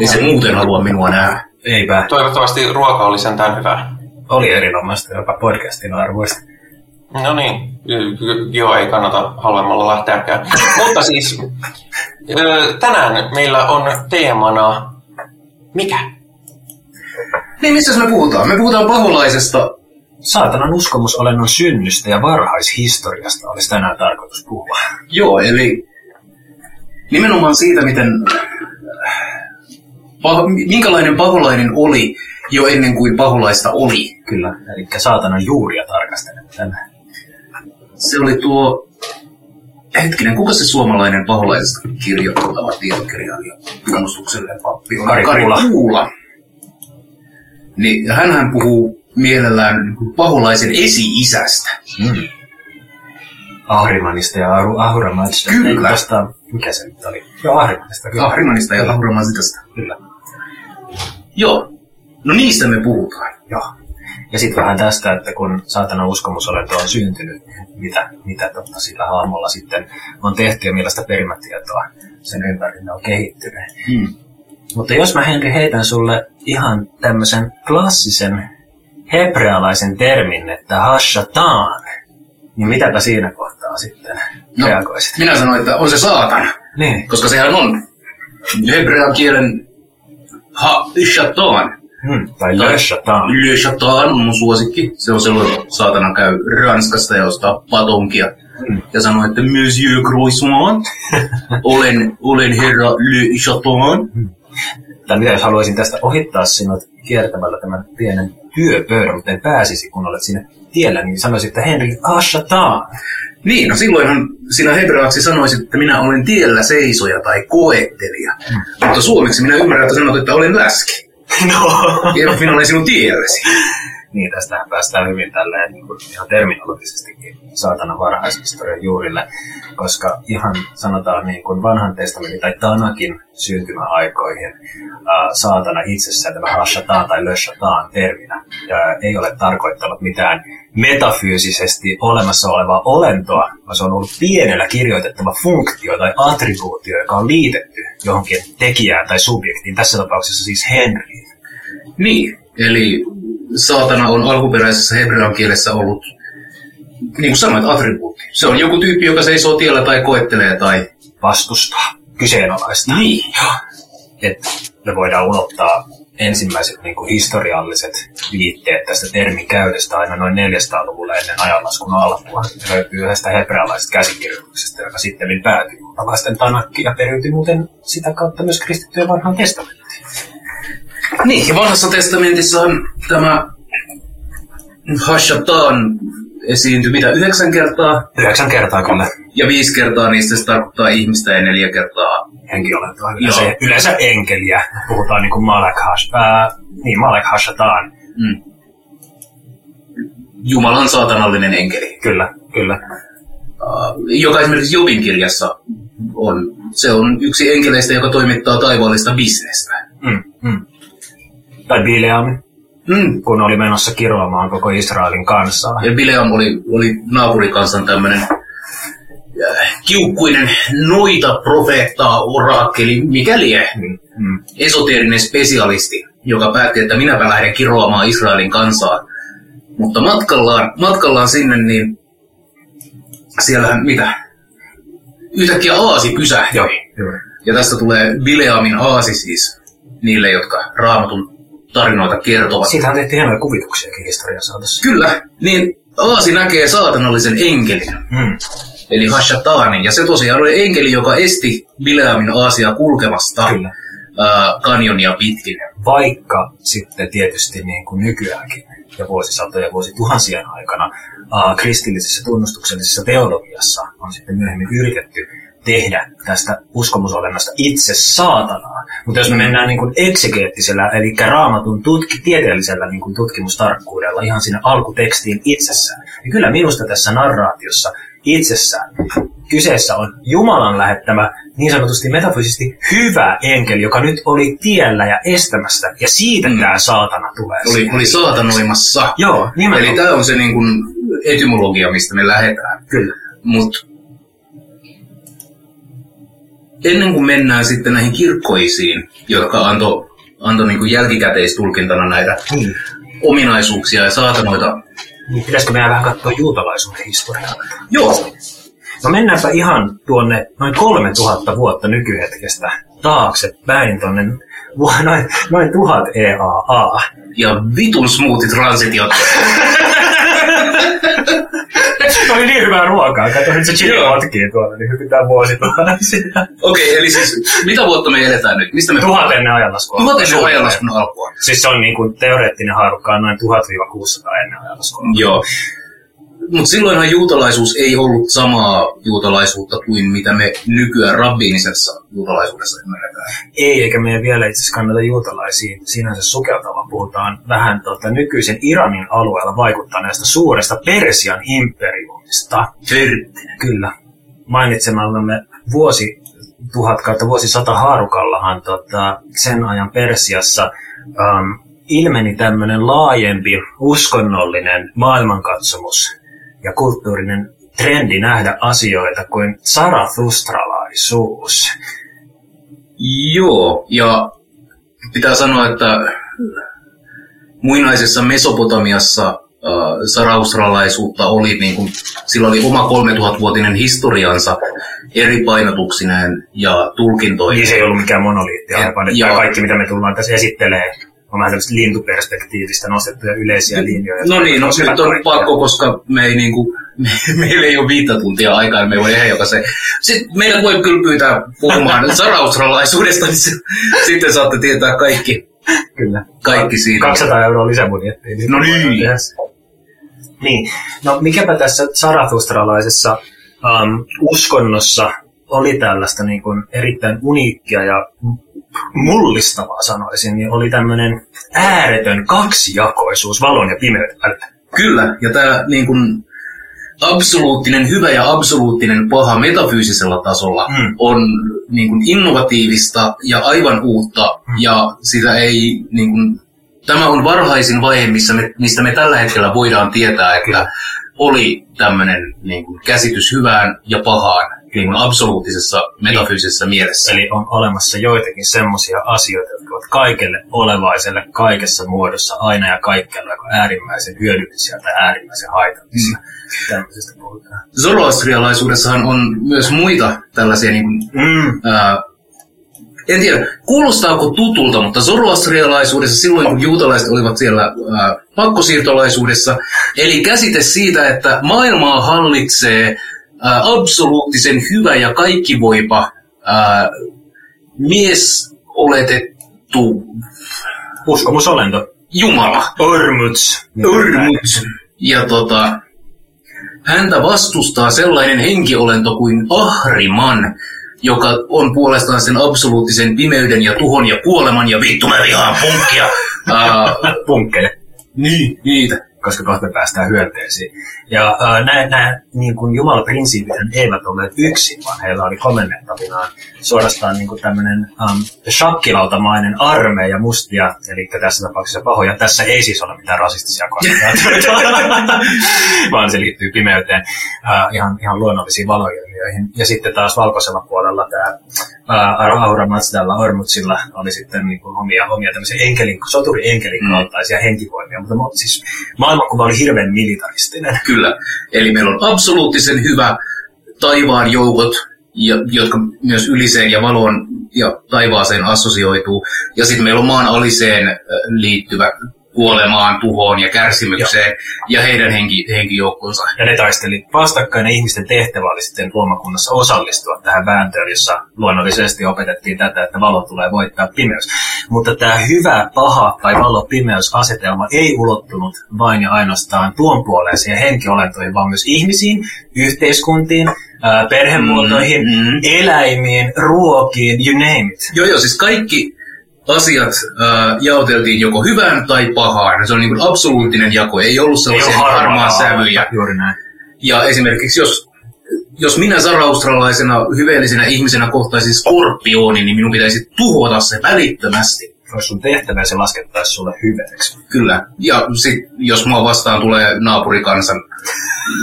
Ei se muuten halua minua nähdä. Eipä. Toivottavasti ruoka oli sentään hyvää. Oli erinomaista jopa podcastin arvoista. No niin, joo, ei kannata halvemmalla lähteäkään. Mutta siis, tänään meillä on teemana mikä? Niin, missä me puhutaan? Me puhutaan paholaisesta. Saatanan uskomusolennon synnystä ja varhaishistoriasta olisi tänään tarkoitus puhua. Joo, eli nimenomaan siitä, miten pah- minkälainen paholainen oli jo ennen kuin paholaista oli. Kyllä, eli saatanan juuria tarkastelen tänään. Se oli tuo, hetkinen, kuka se suomalainen paholaisesta kirjoittava tietokirjailija tunnustukselle pappi on? Kari Kuula. Kuula. Niin, hänhän puhuu mielellään paholaisen esi-isästä. Mm. Ahrimanista ja Ahu- Ahuramanista. Kyllä. Tästä, mikä se nyt oli? Joo, Ahrimanista. Kyllä. Ahrimanista ja Ahuramanista. Kyllä. Joo, no niistä me puhutaan. Joo. Ja sitten vähän tästä, että kun saatanan uskomusolento on syntynyt, mitä, mitä totta sillä hahmolla sitten on tehty ja millaista perimätietoa sen ympärillä on kehittynyt. Hmm. Mutta jos mä Henri heitän sulle ihan tämmöisen klassisen hebrealaisen termin, että hashatan, niin mitäpä siinä kohtaa sitten No, reagoisit? minä sanoin, että on se saatana, Niin. koska sehän on hebrean kielen ha shatan, Hmm. Tai Le Chatan. Le Chatan on mun suosikki. Se on sellainen, saatana käy Ranskasta ja ostaa patonkia. Ja sanoo, että Monsieur Croissant, (laughs) olen, olen herra Le Chatan. Tai mitä jos haluaisin tästä ohittaa sinut kiertämällä tämän pienen työpöydän, mutta en pääsisi, kun olet siinä tiellä, niin sanoisin, että Henri Ashatan. Niin, no silloinhan sinä hebraaksi sanoisit, että minä olen tiellä seisoja tai koettelija. Mutta suomeksi minä ymmärrän, että sanot, että olen läski. (laughs) No. Ja minä olen sinun tielläsi. Niin, tästähän päästään hyvin tälleen niin kuin ihan terminologisestikin saatana varhaishistorian juurille, koska ihan sanotaan niin kuin vanhan testamentin tai Tanakin syntymäaikoihin saatana itsessään tämä Hashatan tai Löshatan terminä ää, ei ole tarkoittanut mitään metafyysisesti olemassa olevaa olentoa, vaan se on ollut pienellä kirjoitettava funktio tai attribuutio, joka on liitetty johonkin tekijään tai subjektiin, tässä tapauksessa siis Henry. Niin, eli saatana on alkuperäisessä hebrean kielessä ollut, niin kuin sanoit, attribuutti. Se on joku tyyppi, joka seisoo tiellä tai koettelee tai... vastustaa, kyseenalaista. Niin. Että me voidaan ulottaa ensimmäiset niin kuin historialliset viitteet tästä termin käytöstä aina noin 400-luvulla ennen ajanlaskun alkua. Se löytyy yhdestä hebrealaisesta käsikirjoituksesta, joka sitten päätyi juutalaisten tanakki ja periytyi muuten sitä kautta myös kristittyjen vanhaan testamentiin. Niin, ja vanhassa testamentissa on tämä Hashatan esiintyi mitä yhdeksän kertaa, Yhdeksän kertaa kyllä ja viisi kertaa niistä se tarkoittaa ihmistä ja neljä kertaa henkilölentoa. Joo. Yleensä, yleensä enkeliä. Puhutaan niin kuin Malek, Hash, ää, niin, Malek Hashatan. mm. Jumalan saatanallinen enkeli, Kyllä, kyllä. uh, joka esimerkiksi Jobin kirjassa on. Se on yksi enkeleistä, joka toimittaa taivaallista bisnestä. Mm, mm. Tai Bileam, Mm. kun oli menossa kiroamaan koko Israelin kansaa. Ja Bileam oli, oli naapurikansan tämmöinen kiukkuinen noita profeettaa orakeli, mikä lie, Mm, mm. esoteerinen spesialisti, joka päätti, että minäpä lähden kiroamaan Israelin kansaa. Mutta matkallaan, matkallaan sinne, niin siellähän mitä? Yhtäkkiä aasi pysähtyi. Joo. Ja tästä tulee Bileamin aasi siis niille, jotka raamatun tarinoita kertovat. Siitähän tehtiin hienoja kuvituksiakin historian saatossa. Kyllä, niin aasi näkee saatanallisen enkelin, Mm. eli Hashatanin. Ja se tosiaan oli enkeli, joka esti Bileamin aasia kulkemasta Kyllä. ää, kanjonia pitkin. Vaikka sitten tietysti niin kuin nykyäänkin ja vuosisatoja, vuosituhansien aikana ää, kristillisessä tunnustuksellisessa teologiassa on sitten myöhemmin yritetty tehdä tästä uskomusolennosta itse saatanaa. Mutta jos me mennään niin kuin eksegeettisellä, eli raamatun tutki, tieteellisellä niin kuin tutkimustarkkuudella ihan sinne alkutekstiin itsessään, niin kyllä minusta tässä narraatiossa itsessään kyseessä on Jumalan lähettämä niin sanotusti metafyysisesti hyvä enkeli, joka nyt oli tiellä ja estämässä, ja siitä Mm. tämä saatana tulee. Oli, oli saatanoimassa. Joo, nimenomaan. Eli tämä on se niin kuin etymologia, mistä me lähdetään. Kyllä. Mutta ennen kuin mennään sitten näihin kirkkoisiin, jotka antoi anto niin kuin jälkikäteistulkintana näitä Niin. ominaisuuksia ja saatanoita. niin. Pitäisikö meidän vähän katsoa juutalaisuuden historiaa? Joo, No mennäänpä ihan tuonne noin 3000 vuotta nykyhetkestä taakse päin tuonne (laughs) noin, noin 1000 EAA. ja vitun smoothie transitiot. (laughs) Se oli niin hyvää ruokaa. Kato nyt se chili potkii tuolla, niin hypitään vuosituhansia. (laughs) Okei, eli siis mitä vuotta me eletään nyt? Mistä me Tuhat ennen ajanlaskua. Tuhat ennen ajanlaskun alkua. Siis se on niin kuin teoreettinen haarukka on noin 1000-600 ennen ajanlaskua. Joo. Mutta silloinhan juutalaisuus ei ollut samaa juutalaisuutta kuin mitä me nykyään rabbiinisessa juutalaisuudessa ymmärretään. Ei, eikä meidän vielä itse asiassa kannata juutalaisiin sinänsä sukeltaa, puhutaan vähän tota, nykyisen Iranin alueella vaikuttaneesta suuresta Persian imperiumista. Verttinen. Kyllä. Mainitsemallamme vuosi tuhat kautta vuosi sata haarukallahan tota, sen ajan Persiassa ähm, ilmeni tämmöinen laajempi uskonnollinen maailmankatsomus ja kulttuurinen trendi nähdä asioita kuin zarathustralaisuus. Joo, ja pitää sanoa, että muinaisessa Mesopotamiassa äh, saraustralaisuutta oli, niin kuin, sillä oli oma 3000-vuotinen historiansa eri painotuksineen ja tulkintoineen. Niin se ei ollut mikään monoliitti, Ja- joo. kaikki mitä me tullaan tässä esittelee on vähän tämmöistä lintuperspektiivistä nostettuja yleisiä linjoja. No niin, no nyt on pakko, koska me ei niinku, me, meillä ei ole viittä tuntia aikaa, niin me voi ehdota se. Sitten meillä voi kyllä pyytää puhumaan (laughs) saraustralaisuudesta, niin se, sitten saatte tietää kaikki, Kyllä. kaikki siinä. 200 euroa lisäbudjettia. No niin. tehdä se. Niin. No mikäpä tässä sarathustralaisessa um, uskonnossa oli tällaista niin kuin erittäin uniikkia ja mullistavaa sanoisin, niin oli tämmöinen ääretön kaksijakoisuus valon ja pimeyden välillä. Kyllä, ja tämä niin kuin, absoluuttinen hyvä ja absoluuttinen paha metafyysisellä tasolla Mm. on niin kuin, innovatiivista ja aivan uutta, mm. ja sitä ei niin kuin, tämä on varhaisin vaihe, missä me, mistä me tällä hetkellä voidaan tietää, että. Oli tämmöinen niin kuin, käsitys hyvään ja pahaan niin kuin, absoluuttisessa metafyysisessä mielessä. Eli on olemassa joitakin semmoisia asioita, jotka ovat kaikelle olevaiselle kaikessa muodossa aina ja kaikkialla äärimmäisen hyödyllisiä tai äärimmäisen haitallisia. Mm. Tämmöisestä puhutaan. Zoroastrialaisuudessahan on myös muita tällaisia niin kuin, Mm. Ää, en tiedä, kuulostaako tutulta, mutta zoroastrialaisuudessa silloin, kun juutalaiset olivat siellä ää, pakkosiirtolaisuudessa, eli käsite siitä, että maailmaa hallitsee ää, absoluuttisen hyvä ja kaikkivoipa ää, mies oletettu Uskomusolento. Jumala. Ormuts. Urmut. Ja tota, häntä vastustaa sellainen henkiolento kuin Ahriman, joka on puolestaan sen absoluuttisen pimeyden ja tuhon ja kuoleman ja vittu mä vihaan punkkia. Uh, (laughs) Punkkeja. niin, niitä. Koska kohta päästään hyönteisiin. Ja äh, nämä, niin kuin jumalaprinsiipit eivät olleet yksin, vaan heillä oli komennettavinaan suorastaan niin kuin tämmöinen um, shakkilautamainen armeija mustia, eli tässä tapauksessa pahoja. Tässä ei siis ole mitään rasistisia konstellaatioita, (laughs) vaan se liittyy pimeyteen, äh, ihan, ihan luonnollisiin valoilmiöihin. Ja sitten taas valkoisella puolella tämä äh, Aura Mazdalla Ormutsilla oli sitten niin kuin omia, omia tämmöisiä enkelin, soturi-enkelin Mm. kaltaisia henkivoimia, mutta siis maailmankuva oli hirveän militaristinen. Kyllä. Eli meillä on absoluuttisen hyvä taivaan joukot, ja, jotka myös yliseen ja valoon ja taivaaseen assosioituu. Ja sitten meillä on maan aliseen liittyvä kuolemaan, tuhoon ja kärsimykseen ja heidän henki, henkijoukkonsa. Ja ne taisteli vastakkain ja ihmisten tehtävä oli sitten luomakunnassa osallistua tähän vääntöön, jossa luonnollisesti opetettiin tätä, että valo tulee voittaa pimeys. Mutta tämä hyvä, paha tai valo-pimeys-asetelma ei ulottunut vain ja ainoastaan tuon puoleisiin henkiolentoihin, vaan myös ihmisiin, yhteiskuntiin, perhemuotoihin, Mm, mm. eläimiin, ruokiin, you name it. Joo, joo, siis kaikki asiat äh, jaoteltiin joko hyvään tai pahaan. Se on niin kuin absoluuttinen jako, ei ollut sellaisia ole harmaa harmaa sävyjä. Juuri näin. Ja esimerkiksi jos, jos minä saraustralaisena hyveellisenä ihmisenä kohtaisin skorpioonin, niin minun pitäisi tuhota se välittömästi. Olisi sun tehtävä se laskettaisiin sulle hyveeksi. Kyllä. Ja sit, jos mua vastaan tulee naapurikansan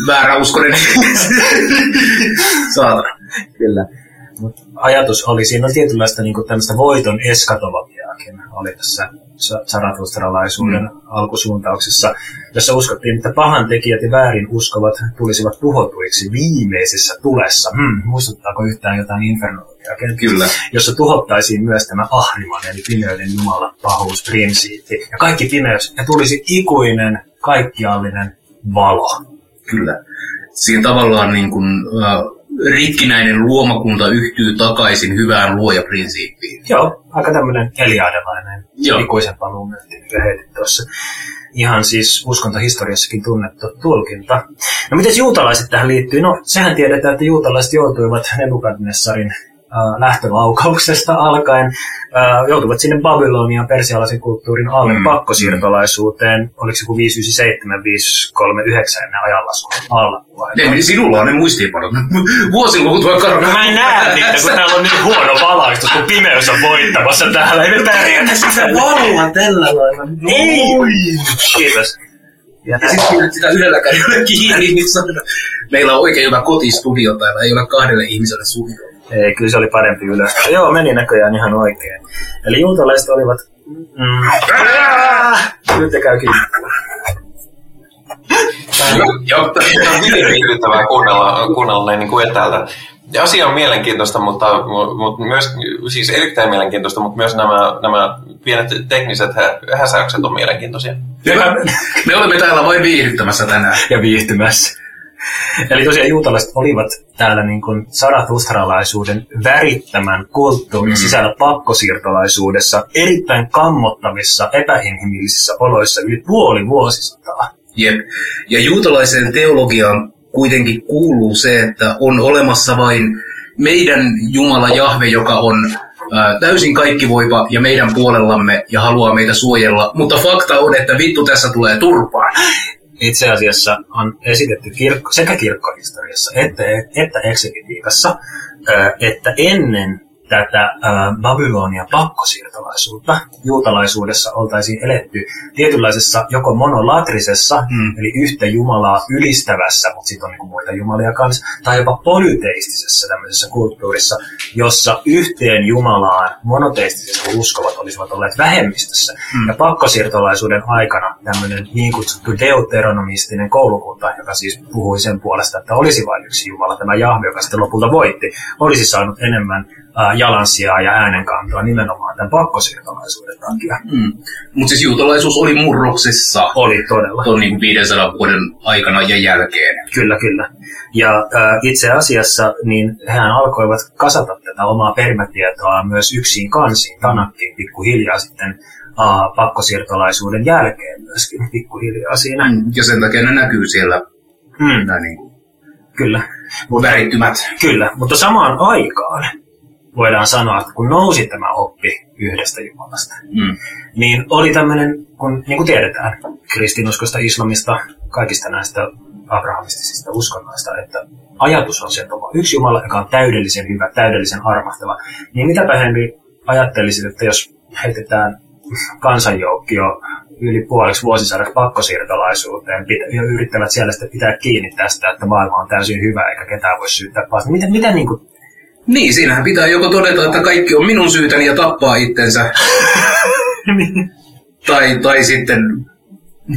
vääräuskoinen, (laughs) saatana. Kyllä. Mut ajatus oli, siinä on tietynlaista niin tämmöistä voiton eskatologiaakin, oli tässä sa- zarathustralaisuuden mm. alkusuuntauksessa, jossa uskottiin, että pahan tekijät ja väärin uskovat tulisivat tuhotuiksi viimeisessä tulessa. Hmm, muistuttaako yhtään jotain infernologiaa? Kyllä. Jossa tuhottaisiin myös tämä ahriman, eli pimeyden jumala, pahuus, prinsiitti ja kaikki pimeys, ja tulisi ikuinen, kaikkiallinen valo. Kyllä. Siinä tavallaan niin kuin, äh, rikkinäinen luomakunta yhtyy takaisin hyvään luojaprinsiippiin. Joo, aika tämmöinen eliadelainen ikuisen paluun myytti, tuossa. Ihan siis uskontohistoriassakin tunnettu tulkinta. No miten juutalaiset tähän liittyy? No sehän tiedetään, että juutalaiset joutuivat Nebukadnessarin lähtölaukauksesta alkaen, joutuvat sinne Babylonian persialaisen kulttuurin alle Mm. pakkosiirtolaisuuteen. Oliko se joku 597, 539 ennen ajanlaskun alkua? Ne, niin sinulla on ne muistiinpanot. (laughs) Vuosiluvut voi karkaa. No mä en näe niitä, kun täällä on niin huono valaistus, kun pimeys on voittamassa täällä. Ei me pärjätä sitä valua tällä lailla. Ei! Kiitos. Ja Ja sitten pidät sitä yhdellä kädellä kiinni, niin sanotaan, meillä on oikein hyvä kotistudio täällä, ei ole kahdelle ihmiselle studio. Ei, kyllä se oli parempi ylös. Joo, meni näköjään ihan oikein. Eli juutalaiset olivat... Mm, nyt te käy kiinni. Joo, Tämä on hyvin viihdyttävää kuunnella, kuunnella näin niin kuin etäältä. Ja asia on mielenkiintoista, mutta, mutta myös, siis erittäin mielenkiintoista, mutta myös nämä, nämä pienet tekniset hä- häsäykset on mielenkiintoisia. Me olemme täällä vain viihdyttämässä tänään. ja viihtymässä. Eli tosiaan juutalaiset olivat täällä niin kuin saratustralaisuuden värittämän kulttuurin mm. sisällä pakkosiirtolaisuudessa erittäin kammottavissa, epäinhimillisissä oloissa yli puoli vuosisataa. Jep. Ja juutalaiseen teologiaan kuitenkin kuuluu se, että on olemassa vain meidän Jumala Jahve, joka on ää, täysin kaikkivoiva ja meidän puolellamme ja haluaa meitä suojella. Mutta fakta on, että vittu tässä tulee turpaan. Itse asiassa on esitetty kirkko, sekä kirkkohistoriassa että, että eksegetiikassa, että ennen tätä ö, Babylonia pakkosiirtolaisuutta juutalaisuudessa oltaisiin eletty tietynlaisessa joko monolatrisessa, Mm. eli yhtä Jumalaa ylistävässä, mutta sitten on niinku muita jumalia kanssa, tai jopa polyteistisessä tämmöisessä kulttuurissa, jossa yhteen Jumalaan monoteistisesti uskovat olisivat olleet vähemmistössä. Mm. Ja pakkosiirtolaisuuden aikana tämmöinen niin kutsuttu deuteronomistinen koulukunta, joka siis puhui sen puolesta, että olisi vain yksi Jumala, tämä Jahve, joka sitten lopulta voitti, olisi saanut enemmän jalansijaa ja äänenkantoa nimenomaan tämän pakkosiirtolaisuuden takia. Mm. Mutta siis juutalaisuus oli murroksessa Oli todella. tuon niin 500 vuoden aikana ja jälkeen. Kyllä, kyllä. Ja äh, itse asiassa niin hän alkoivat kasata tätä omaa perimätietoa myös yksin kansiin, Tanakkiin pikkuhiljaa sitten äh, pakkosiirtolaisuuden jälkeen myöskin pikkuhiljaa siinä. Mm. Ja sen takia ne näkyy siellä Mm, nämä niin kuin kyllä. värittymät. Kyllä, mutta samaan aikaan voidaan sanoa, että kun nousi tämä oppi yhdestä Jumalasta, Mm. niin oli tämmöinen, kun, niin kuin tiedetään, kristinuskosta, islamista, kaikista näistä abrahamistisista uskonnoista, että ajatus on se, että on yksi Jumala, joka on täydellisen hyvä, täydellisen armahtava. Niin mitäpä Henri ajattelisit, että jos heitetään kansanjoukkio yli puoliksi vuosisadaksi pakkosiirtolaisuuteen ja yrittävät siellä sitten pitää kiinni tästä, että maailma on täysin hyvä eikä ketään voi syyttää paasta. Miten, miten niin kuin, Niin, siinähän pitää joko todeta, että kaikki on minun syytäni ja tappaa itsensä, (laughs) tai, tai sitten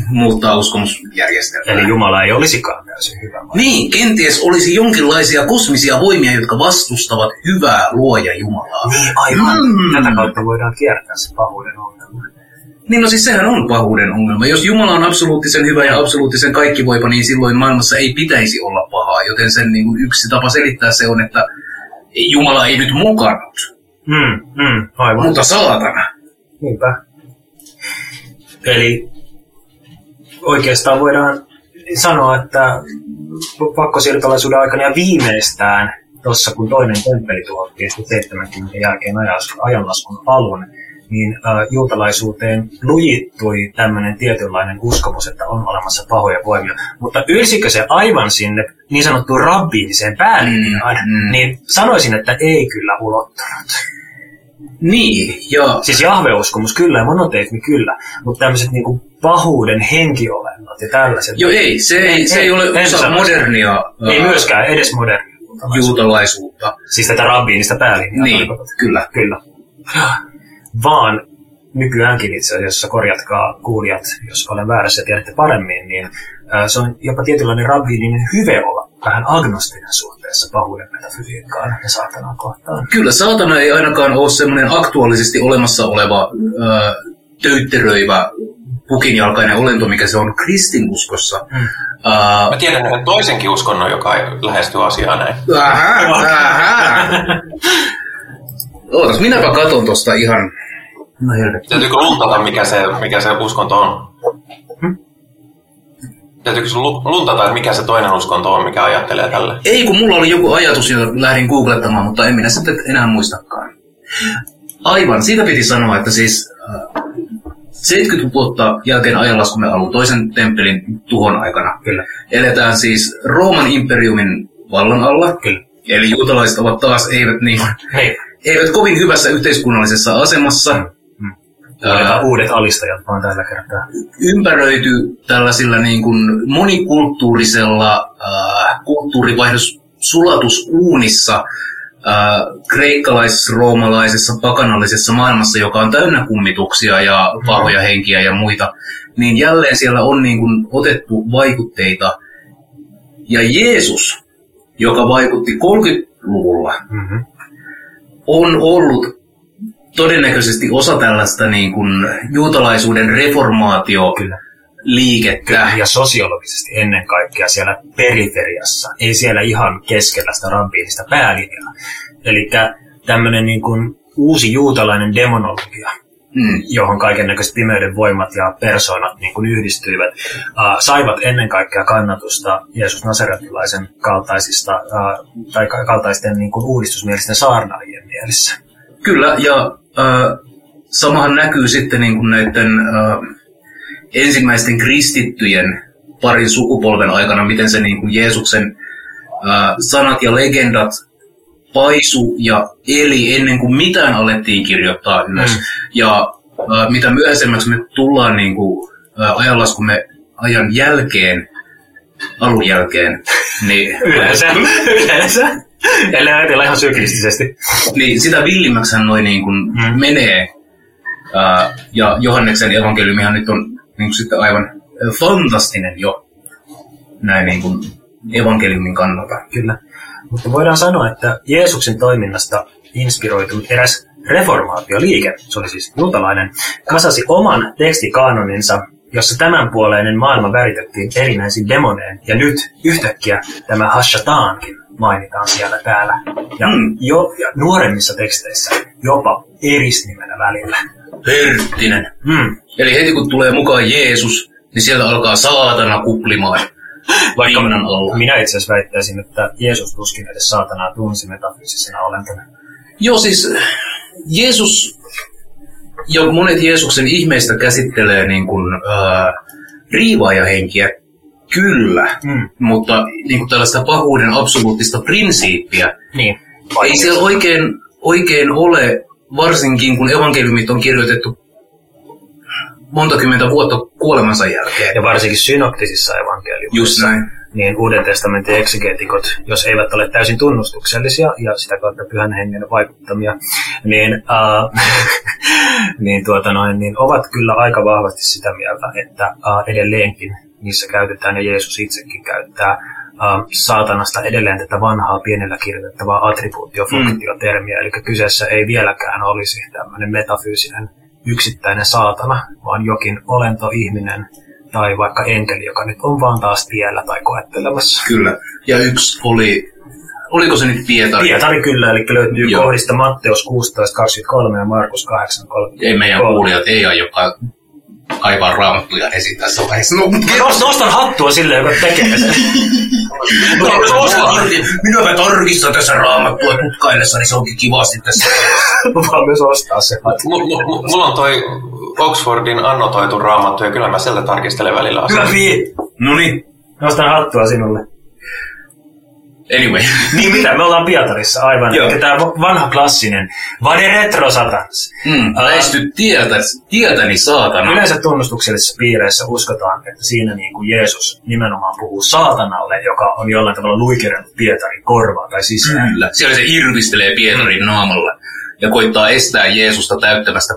muuttaa uskomusjärjestelmää. eli Jumala ei olisikaan täysin hyvä. Vai? Niin, kenties olisi jonkinlaisia kosmisia voimia, jotka vastustavat hyvää luoja Jumalaa. Niin, aivan. Mm. Tätä kautta voidaan kiertää se pahuuden ongelma. Niin no siis sehän on pahuuden ongelma. Jos Jumala on absoluuttisen hyvä ja absoluuttisen kaikkivoipa, niin silloin maailmassa ei pitäisi olla pahaa. Joten sen niin kuin yksi tapa selittää se on, että Jumala ei nyt mukannut, Mm, mm, aivan. mutta saatana. Niinpä. Eli oikeastaan voidaan sanoa, että pakkosiirtolaisuuden aikana ja viimeistään tuossa kun toinen temppeli sitten 70 jälkeen ajanlaskun alun, niin äh, juutalaisuuteen lujittui tämmöinen tietynlainen uskomus, että on olemassa pahoja voimia. Mutta ylsikö se aivan sinne niin sanottuun rabbiiniseen päälinjaan, Mm, mm. niin sanoisin, että ei kyllä ulottunut. Niin, ja Siis jahveuskomus kyllä ja monoteismi kyllä, mutta tämmöiset niinku pahuuden henkiolennot ja tällaiset. jo ei, se ei, se ei Ei, ole osa modernia Ei ää, myöskään edes moderni juutalaisuutta. juutalaisuutta. Siis tätä rabbiinista päälinjaa. Niin, tarkoitat. kyllä. Kyllä. Vaan nykyäänkin itse asiassa, korjatkaa kuulijat, jos olen väärässä ja tiedätte paremmin, niin se on jopa tietynlainen rabbiininen hyve olla vähän agnostinen suhteessa pahuuden metafysiikkaan ja saatanaan kohtaan. Kyllä, saatana ei ainakaan ole semmoinen aktuaalisesti olemassa oleva ää, töytteröivä pukinjalkainen olento, mikä se on kristinuskossa. Mm. Ää, Mä tiedän yhden toisenkin uskonnon, joka lähestyy asiaa näin. Ähä, ähä. (laughs) Ootas, minäpä katon tosta ihan... No helvetti. Täytyykö luntata, mikä se, mikä se uskonto on? Täytyykö se lu- luntata, että mikä se toinen uskonto on, mikä ajattelee tälle? Ei, kun mulla oli joku ajatus, jota lähdin googlettamaan, mutta en minä sitten enää muistakaan. Aivan, siitä piti sanoa, että siis äh, 70 vuotta jälkeen ajanlaskumme alun toisen temppelin tuhon aikana Kyllä. eletään siis Rooman imperiumin vallan alla. Kyllä. Eli juutalaiset ovat taas eivät, niin, Hei, eivät kovin hyvässä yhteiskunnallisessa asemassa. Otetaan uudet alistajat vaan tällä kertaa. ympäröity tällaisilla niin kuin monikulttuurisella äh, kulttuurivaihdos sulatusuunissa äh, kreikkalais roomalaisessa pakanallisessa maailmassa, joka on täynnä kummituksia ja pahoja henkiä ja muita, niin jälleen siellä on niin kuin otettu vaikutteita. Ja Jeesus, joka vaikutti 30 luvulla Mm-hmm. On ollut todennäköisesti osa tällaista niin kuin juutalaisuuden reformaatio Kyllä. liikettä. Ja sosiologisesti ennen kaikkea siellä periferiassa, ei siellä ihan keskellä sitä rampiinista päälinjaa. Eli tämmöinen niin kuin uusi juutalainen demonologia, Mm. johon kaiken näköiset pimeyden voimat ja persoonat niin kuin yhdistyivät, uh, saivat ennen kaikkea kannatusta Jeesus Nasaretilaisen kaltaisista, uh, tai ka- kaltaisten niin kuin uudistusmielisten saarnaajien mielessä. Kyllä, ja äh, samahan näkyy sitten niin kuin näiden äh, ensimmäisten kristittyjen parin sukupolven aikana, miten se niin kuin Jeesuksen äh, sanat ja legendat paisu ja eli ennen kuin mitään alettiin kirjoittaa ylös. Mm. Ja äh, mitä myöhemmäksi me tullaan niin kuin, äh, ajanlaskumme ajan jälkeen, alun jälkeen, (laughs) niin, Yleensä, (laughs) yleensä. Ellei ajatella ihan syklistisesti. niin sitä villimmäksihän noin niin kuin Mm. menee. Ää, ja Johanneksen evankeliumihan nyt on niin kuin sitten aivan fantastinen jo näin niin kuin evankeliumin kannalta. Kyllä. Mutta voidaan sanoa, että Jeesuksen toiminnasta inspiroitunut eräs reformaatioliike, se oli siis juutalainen, kasasi oman tekstikaanoninsa, jossa tämänpuoleinen maailma väritettiin erinäisin demoneen. Ja nyt yhtäkkiä tämä Hashataankin mainitaan siellä täällä. Ja Mm. jo ja nuoremmissa teksteissä jopa erisnimenä välillä. Perttinen. Hmm. Eli heti kun tulee mukaan Jeesus, niin sieltä alkaa saatana kuplimaan. Vaikka Pinnan alla. minä itse asiassa väittäisin, että Jeesus tuskin edes saatanaa tunsi metafyysisena olentona. Joo, siis Jeesus ja monet Jeesuksen ihmeistä käsittelee niin kuin, ää, riivaajahenkiä, kyllä, Mm. mutta niin kuin tällaista pahuuden absoluuttista prinsiippiä Niin. ei siellä oikein, oikein ole, varsinkin kun evankeliumit on kirjoitettu monta kymmentä vuotta kuolemansa jälkeen. Ja varsinkin synoptisissa evankeliumissa. Just näin. Niin Uuden testamentin eksegeetikot, jos eivät ole täysin tunnustuksellisia ja sitä kautta pyhän hengen vaikuttamia, niin, äh, (laughs) niin, tuota noin, niin ovat kyllä aika vahvasti sitä mieltä, että äh, edelleenkin niissä käytetään ja Jeesus itsekin käyttää äh, saatanasta edelleen tätä vanhaa pienellä kirjoitettavaa attribuutiofunktiotermiä, eli kyseessä ei vieläkään olisi tämmöinen metafyysinen yksittäinen saatana, vaan jokin olento, ihminen tai vaikka enkeli, joka nyt on vaan taas tiellä tai koettelemassa. Kyllä. Ja yksi oli, oliko se nyt Pietari? Pietari kyllä, eli löytyy Joo. kohdista Matteus 16.23 ja Markus 8.3. Ei meidän kuulijat ei aio kaivaa raamattuja esiin tässä vaiheessa. No, Nost- Nostan hattua sille, joka tekee sen. (laughs) Minäpä tarkistan tässä raamattua tutkaillessa, niin se onkin kivasti tässä. (laughs) Vaan myös ostaa se mulla on toi Oxfordin annotoitu raamattu ja kyllä mä sieltä tarkistelen välillä asioita. Fi! No niin, Nostan hattua sinulle. Anyway. (laughs) Niin mitä, me ollaan Pietarissa aivan. Joo. Tämä vanha klassinen Vade retro satans. Mm, väisty tietä, tietäni saatana. Yleensä tunnustuksellisissa piireissä uskotaan, että siinä niin kuin Jeesus nimenomaan puhuu saatanalle, joka on jollain tavalla luikerannut Pietarin korvaa tai sisään. Kyllä. Siellä se irvistelee Pietarin naamalla ja koittaa estää Jeesusta täyttämästä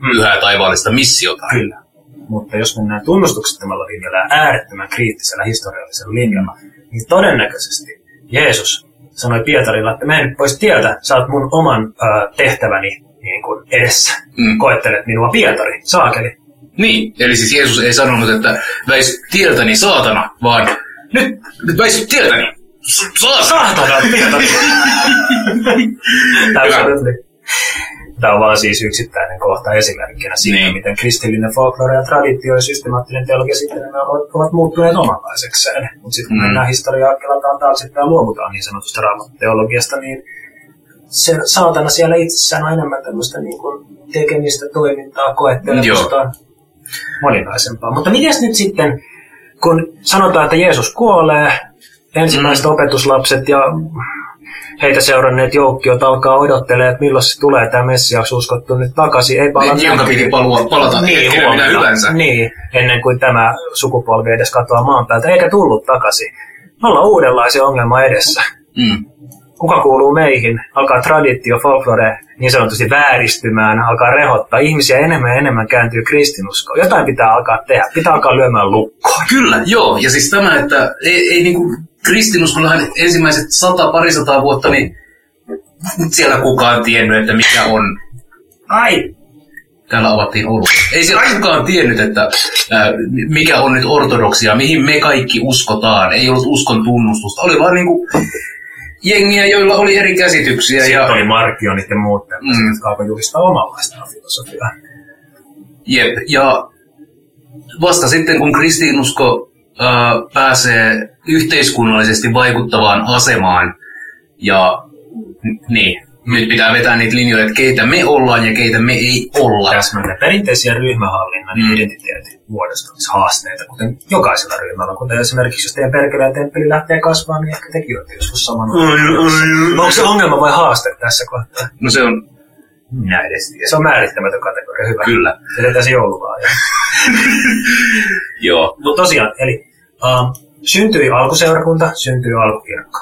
pyhää taivaallista missiota. Kyllä. Mutta jos mennään tunnustuksettomalla linjalla ja äärettömän kriittisellä historiallisella linjalla, niin todennäköisesti Jeesus sanoi Pietarilla, että mene nyt pois tieltä, sä oot mun oman ö, tehtäväni niin kuin edessä. Mm. Koettelet minua Pietari, saakeli. Niin, eli siis Jeesus ei sanonut, että väis tieltäni saatana, vaan nyt, nyt väis tieltäni saatana. Saatana, Pietari! (laughs) Absolutely. Tämä on vaan siis yksittäinen kohta esimerkkinä siitä, Niin. miten kristillinen folklore ja traditio ja systemaattinen teologia sitten ovat muuttuneet omanlaisekseen. Mutta sitten kun Mm. mennään historiaa kelataan taaksepäin ja luovutaan niin sanotusta raamatteologiasta, niin se saatana siellä itsessään on enemmän tämmöistä niin kuin tekemistä, toimintaa, koettelemusta, moninaisempaa. Mutta miten nyt sitten, kun sanotaan, että Jeesus kuolee, ensimmäiset Mm. opetuslapset ja heitä seuranneet joukkiot alkaa odottelee, että milloin se tulee tämä Messiaksi uskottu nyt takaisin. Ei pala Niin, jonka piti palua, palata niin, huomenna. hyvänsä. Niin, ennen kuin tämä sukupolvi edes katoaa maan päältä, eikä tullut takaisin. Me ollaan uudenlaisia ongelma edessä. Mm. Kuka kuuluu meihin? Alkaa traditio, folklore niin sanotusti vääristymään, alkaa rehottaa. Ihmisiä enemmän ja enemmän kääntyy kristinuskoon. Jotain pitää alkaa tehdä. Pitää alkaa lyömään lukkoon. Kyllä, joo. Ja siis tämä, että ei, ei niinku, kristinuskollahan ensimmäiset sata, parisataa vuotta, niin siellä kukaan tiennyt, että mikä on... Ai! Täällä avattiin ollut. Ei siellä kukaan tiennyt, että ää, mikä on nyt ortodoksia, mihin me kaikki uskotaan. Ei ollut uskon tunnustusta. Oli vaan niinku jengiä, joilla oli eri käsityksiä. Sitten Ja, oli markkionit ja muut tämmöiset, Mm. jotka alkoi julistaa omanlaistaan filosofiaa. jep, ja vasta sitten, kun kristinusko ää, pääsee yhteiskunnallisesti vaikuttavaan asemaan, ja niin, nyt pitää vetää niitä linjoja, että keitä me ollaan ja keitä me ei olla. Täsmälleen perinteisiä ryhmähallinnan ja Mm. identiteetin muodostamishaasteita, kuten jokaisella ryhmällä. Kuten esimerkiksi, jos teidän perkeleen temppeli lähtee kasvamaan, niin ehkä tekin olette joskus saman. Onko se ongelma vai haaste tässä kohtaa? No se on, minä edes tiedä. Se on määrittämätön kategoria, hyvä. Kyllä, Jätetään se joululaaja. joo. (laughs) Mutta tosiaan, eli uh, syntyi alkuseurakunta, syntyi alkukirkko.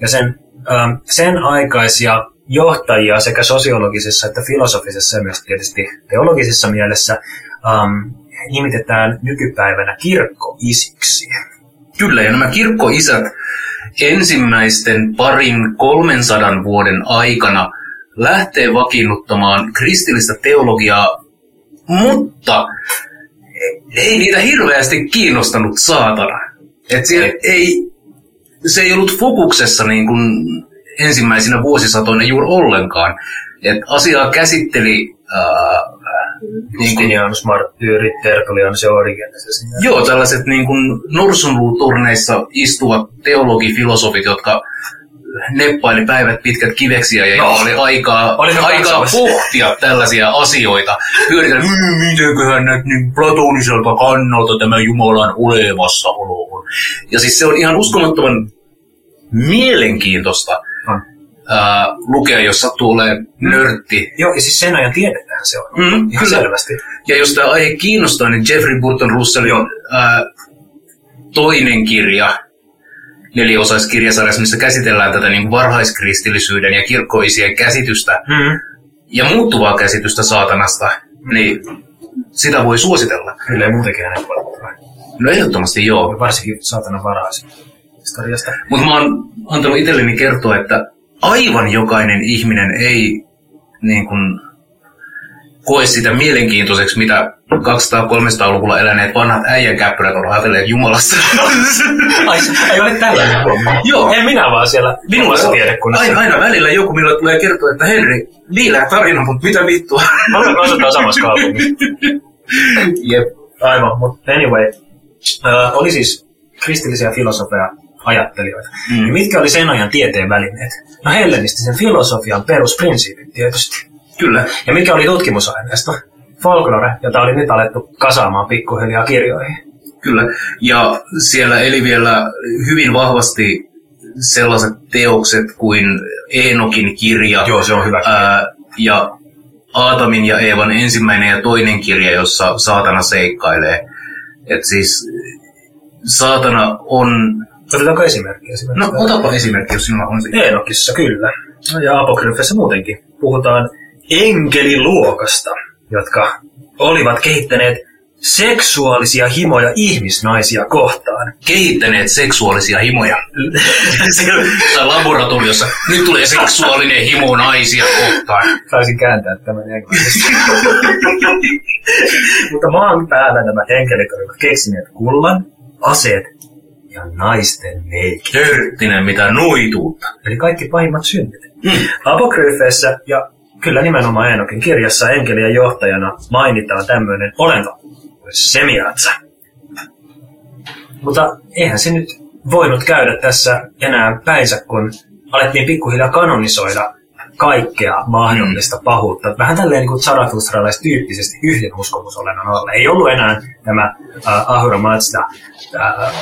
Ja sen, um, sen aikaisia johtajia sekä sosiologisessa että filosofisessa ja myös tietysti teologisessa mielessä um, nimitetään nykypäivänä kirkkoisiksi. Kyllä, ja nämä kirkkoisät ensimmäisten parin 300 vuoden aikana lähtee vakiinnuttamaan kristillistä teologiaa, mutta ei niitä hirveästi kiinnostanut saatana. Et siellä ei, se ei ollut fokuksessa niin kuin ensimmäisinä vuosisatoina juuri ollenkaan. Et asiaa käsitteli niin kuin, Justinianus, Marttyyri, Tertullianus ja Origenes. Joo, tällaiset niin kuin norsunluuturneissa istuvat teologifilosofit, jotka neppaili päivät pitkät kiveksiä ja No. oli aikaa, aikaa pohtia tällaisia asioita. Pyöritellä, mmm, mitenköhän näet niin platoniselta kannalta tämä Jumalan olemassaolo on. Ja siis se on ihan uskomattoman mielenkiintoista. Ää, lukea, jos sattuu olemaan nörtti. Joo, ja siis sen ajan tiedetään se on. Mm, Ihan kyllä. selvästi. Ja jos tämä aihe kiinnostaa, niin Jeffrey Burton Russellin ää, toinen kirja, neliosaiskirjasarjassa, missä käsitellään tätä niin varhaiskristillisyyden ja kirkkoisien käsitystä Mm. ja muuttuvaa käsitystä saatanasta, niin sitä voi suositella. Kyllä ei muutenkin hänen puoleltaan. No ehdottomasti joo. Varsinkin saatana varasi historiasta. Mutta mä oon antanut itselleni kertoa, että aivan jokainen ihminen ei niin kun, koe sitä mielenkiintoiseksi, mitä 200-300-luvulla eläneet vanhat äijänkäppyrät on ajatelleet Jumalasta. (laughs) Ai, ei ole tällainen. Joo. En minä vaan siellä minulla tiedekunnassa. Aina, aina välillä joku, millä tulee kertoa, että Henri, viileä tarina, mutta mitä vittua. Me olemme asutaan samassa kaupungissa. Jep. Aivan, mutta anyway. Äh, oli siis kristillisiä filosofeja, ajattelijoita. Mm. Mitkä oli sen ajan tieteen välineet? No hellenistisen filosofian perusprinsiipit tietysti. Kyllä. Ja mikä oli tutkimusaineisto? Folklore, jota oli nyt alettu kasaamaan pikkuhiljaa kirjoihin. Kyllä. Ja siellä eli vielä hyvin vahvasti sellaiset teokset kuin Eenokin kirja. Joo, se on hyvä. Ää, ja Aatamin ja Eevan ensimmäinen ja toinen kirja, jossa saatana seikkailee. Et siis saatana on... Otetaanko esimerkkiä? esimerkiksi? No otapa esimerkki, jos sinulla on se. Eenokissa kyllä. Ja apokryfessä muutenkin. Puhutaan enkeliluokasta, jotka olivat kehittäneet seksuaalisia himoja ihmisnaisia kohtaan. kehittäneet seksuaalisia himoja. (laughs) tai laboratoriossa. Nyt tulee seksuaalinen himo naisia kohtaan. Taisin kääntää tämän englanniksi. (laughs) Mutta maan päällä nämä enkelit olivat keksineet kullan, aseet ja naisten leikit. Hörttinen mitä noituutta. Eli kaikki pahimmat synnit. Mm. Apokryfeissa ja kyllä nimenomaan Eenokin kirjassa enkelien johtajana mainitaan tämmöinen olento Semiatsa. Mutta eihän se nyt voinut käydä tässä enää päinsä, kun alettiin pikkuhiljaa kanonisoida kaikkea mahdollista pahuutta. Vähän tälleen niin kuin Zarathustralaistyyppisesti yhden uskomusolennon alla. Ei ollut enää tämä äh, Ahura Mazda äh,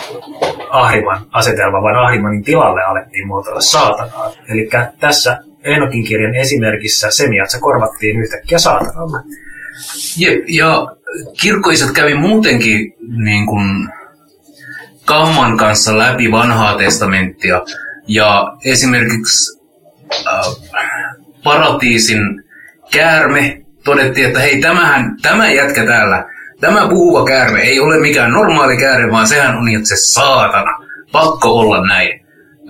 Ahriman asetelma, vaan Ahrimanin tilalle alettiin muotoilla saatanaa. Eli tässä Eenokin kirjan esimerkissä Semiatsa korvattiin yhtäkkiä saatanalla. Jep, ja kirkkoiset kävi muutenkin niin kuin kamman kanssa läpi vanhaa testamenttia. Ja esimerkiksi äh, paratiisin käärme todettiin, että hei, tämähän, tämä jätkä täällä, tämä puhuva käärme ei ole mikään normaali käärme, vaan sehän on itse saatana. Pakko olla näin.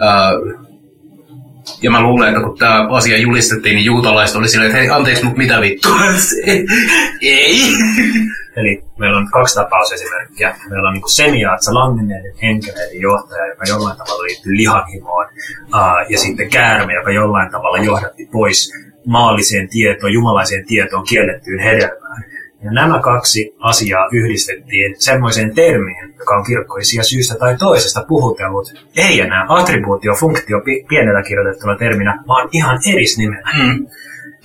Äh, Ja mä luulen, että kun tämä asia julistettiin, niin juutalaiset oli silleen, että hei, anteeksi, mutta mitä vittua? (laughs) Ei. Eli meillä on kaksi tapausesimerkkiä. Meillä on niin semiaatsa langenneiden henkeleiden johtaja, joka jollain tavalla liittyy lihanhimoon, ää, ja sitten käärme, joka jollain tavalla johdatti pois maalliseen tietoon, jumalaiseen tietoon kiellettyyn hedelmään. Ja nämä kaksi asiaa yhdistettiin semmoiseen termiin, joka on kirkkoisia syystä tai toisesta puhutellut. Ei enää attribuutio, funktio pi- pienellä kirjoitettuna terminä, vaan ihan erisnimenä. Mm.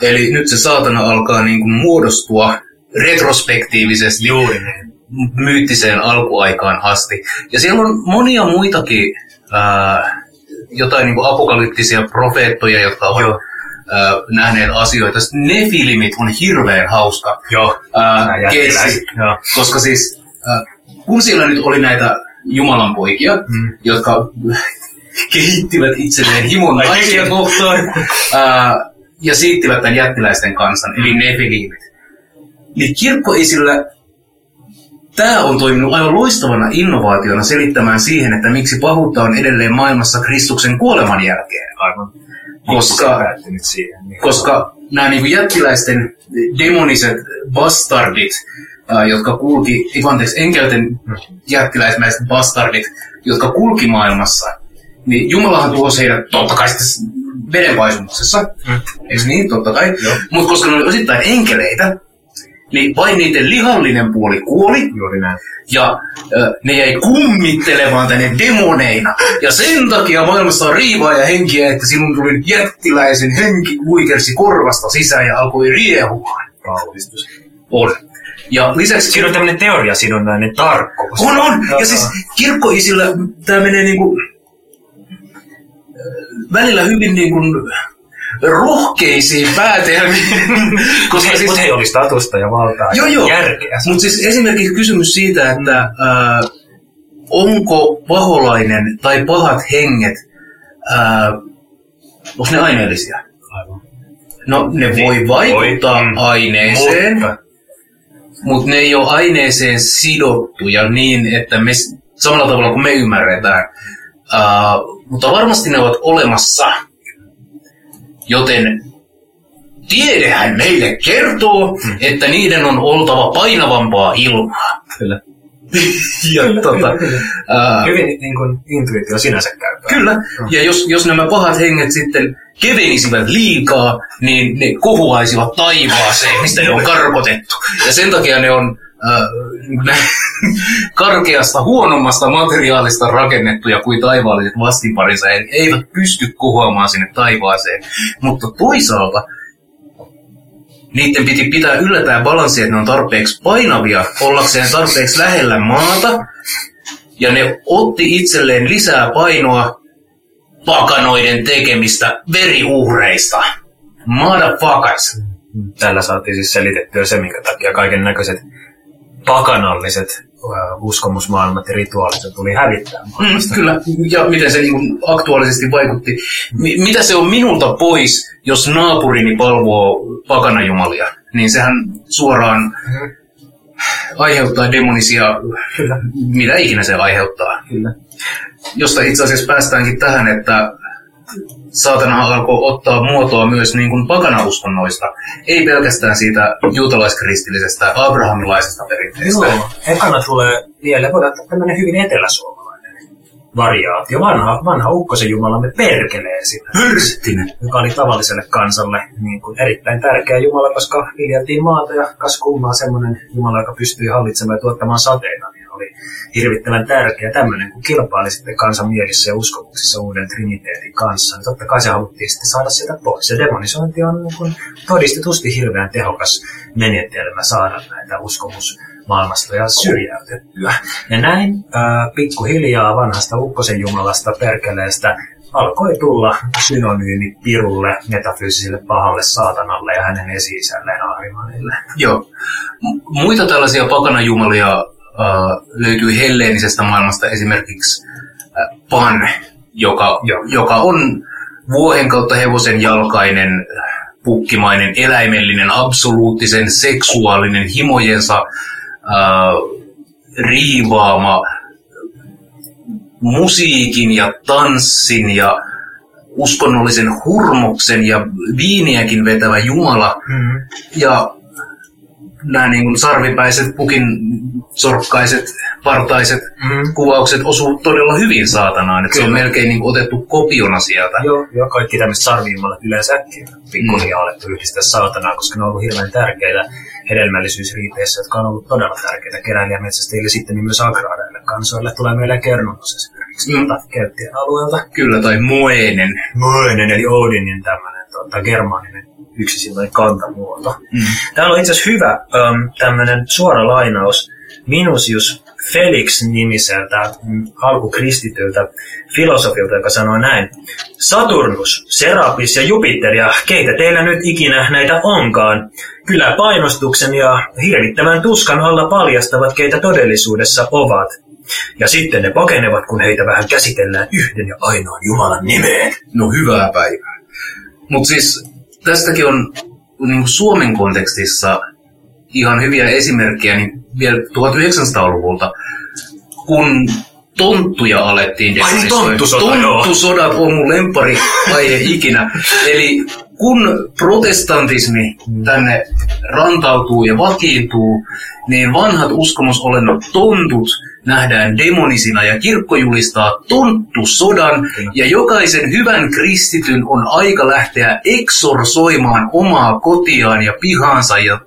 Eli nyt se saatana alkaa niin kuin muodostua retrospektiivisesti Juuri niin. myyttiseen alkuaikaan asti. Ja siellä on monia muitakin ää, jotain niin apokalyptisia profeettoja, jotka ovat Joo. ää, nähneet asioita. Sitten ne filmit on hirveän hauska Joo. ää, keissi, Joo. koska siis ää, kun siellä nyt oli näitä Jumalan poikia, Mm. jotka (laughs) kehittivät itselleen himon naisia kohtaan ää, ja siittivät tämän jättiläisten kansan, eli nefilimit. Niin kirkko ei sillä Tämä on toiminut aivan loistavana innovaationa selittämään siihen, että miksi pahuutta on edelleen maailmassa Kristuksen kuoleman jälkeen. Aivan. Koska- siihen. Niin. Koska nämä niin jättiläisten demoniset bastardit, jotka kulki, anteeksi, enkelten jättiläismäiset bastardit, jotka kulki maailmassa, niin Jumalahan tuhosi heidät totta kai sitten vedenpaisumuksessa, Mm. eikö niin? Totta kai. Mutta koska ne oli osittain enkeleitä, niin vain niiden lihallinen puoli kuoli, Juuri näin. ja ö, ne jäi kummittelemaan tänne demoneina. Ja sen takia maailmassa on riivaa ja henkiä, että sinun tuli jättiläisen henki huikersi korvasta sisään ja alkoi riehumaan. Kauhistus. On. Ja lisäksi... Siinä on tämmöinen teoriasidonnainen tarkkuus. On, on! Ja siis kirkkoisillä tämä menee niinku välillä hyvin niinku rohkeisiin päätelmiin. (laughs) Koska siis, Mutta hei, oli statusta ja valtaa Joo, ja joo. järkeä. Mutta siis esimerkiksi kysymys siitä, että ää, onko paholainen tai pahat henget, ää, onko ne aineellisia? Aivan. No ne voi vaikuttaa Voi, mm. aineeseen, Mutta mutta ne ei ole aineeseen sidottuja niin, että me samalla tavalla kuin me ymmärretään. Uh, mutta varmasti ne ovat olemassa. Joten tiedehän meille kertoo, Hmm. että niiden on oltava painavampaa ilmaa. Kyllä. (laughs) ja tota, uh, Hyvin niin kuin intuitio sinänsä käypää. Kyllä. Ja jos, jos nämä pahat henget sitten kevenisivät liikaa, niin ne kohuaisivat taivaaseen, mistä ne on karkotettu. Ja sen takia ne on (laughs) karkeasta, huonommasta materiaalista rakennettuja kuin taivaalliset vastinparinsa. Eli eivät pysty kohoamaan sinne taivaaseen. Mutta toisaalta niiden piti pitää yllä balanssi, että ne on tarpeeksi painavia ollakseen tarpeeksi lähellä maata. Ja ne otti itselleen lisää painoa pakanoiden tekemistä veriuhreista. Motherfuckers. Tällä saatiin siis selitettyä se, minkä takia kaiken näköiset pakanalliset äh, uskomusmaailmat ja rituaalit tuli hävittää Mm, kyllä, ja miten se niin aktuaalisesti vaikutti. Mi- mitä se on minulta pois, jos naapurini palvoo pakanajumalia? Niin sehän suoraan aiheuttaa demonisia, Kyllä. mitä ikinä se aiheuttaa. Kyllä. Josta itse asiassa päästäänkin tähän, että saatana alkoi ottaa muotoa myös niin kuin pakanauskonnoista. Ei pelkästään siitä juutalaiskristillisestä abrahamilaisesta perinteestä. Joo, ekana tulee vielä, voidaan ottaa tämmöinen hyvin eteläsuomalainen variaatio. Vanha, vanha ukkosen jumalamme perkelee sitä. Hörstinen. joka oli tavalliselle kansalle niin kuin erittäin tärkeä Jumala, koska viljeltiin maata ja kas kummaa semmoinen Jumala, joka pystyi hallitsemaan ja tuottamaan sateita, niin hirvittävän tärkeä tämmöinen, kun kilpaili sitten kansan mielissä ja uskomuksissa uuden triniteetin kanssa. Niin totta kai se haluttiin sitten saada sieltä pois. Ja demonisointi on niin kuin todistetusti hirveän tehokas menetelmä saada näitä uskomusmaailmasta ja syrjäytettyä. Ja näin ää, pikkuhiljaa vanhasta ukkosen jumalasta perkeleestä alkoi tulla synonyymi pirulle, metafyysiselle pahalle saatanalle ja hänen esi-isälleen. Joo. M- Muita tällaisia pakanajumalia äh, löytyy helleenisestä maailmasta esimerkiksi äh, Pan, joka, joka on vuohen kautta hevosen jalkainen, pukkimainen, eläimellinen, absoluuttisen seksuaalinen, himojensa äh, riivaama musiikin ja tanssin ja uskonnollisen hurmoksen ja viiniäkin vetävä Jumala. Mm. Ja nämä niin kuin sarvipäiset, pukin sorkkaiset, partaiset Mm. kuvaukset osuu todella hyvin saatanaan. Että se on melkein niin kuin otettu kopiona sieltä. Joo, joo, kaikki tämmöiset sarviimmallat yleensäkin pikkuhiljaa alettu yhdistää saatanaa, koska ne on ollut hirveän tärkeitä hedelmällisyysriiteissä, jotka on ollut todella tärkeitä keräilijämetsästäjille sitten niin myös agraareille kansoille. Tulee meille Kernonos esimerkiksi Mm. Kelttien alueelta. Kyllä, tai Moenen. Moinen eli Odinin tämmöinen tota, germaaninen yksisiltainen kantamuoto. Mm. Täällä on itse asiassa hyvä äm, tämmöinen suora lainaus Minusius Felix-nimiseltä mm, alkukristityltä filosofilta, joka sanoo näin. Saturnus, Serapis ja Jupiter ja keitä teillä nyt ikinä näitä onkaan. Kyllä painostuksen ja hirvittävän tuskan alla paljastavat, keitä todellisuudessa ovat. Ja sitten ne pakenevat, kun heitä vähän käsitellään yhden ja ainoan Jumalan nimeen. No hyvää päivää. Mutta siis tästäkin on niin kuin Suomen kontekstissa ihan hyviä esimerkkejä niin vielä 1900-luvulta, kun tonttuja alettiin Ai niin, demonisoida. tonttusota, joo. Tonttusodat on mun lempari aihe ikinä. Eli kun protestantismi tänne rantautuu ja vakiintuu, niin vanhat uskomusolennot tontut nähdään demonisina ja kirkko julistaa tonttusodan ja jokaisen hyvän kristityn on aika lähteä eksorsoimaan omaa kotiaan ja pihaansa ja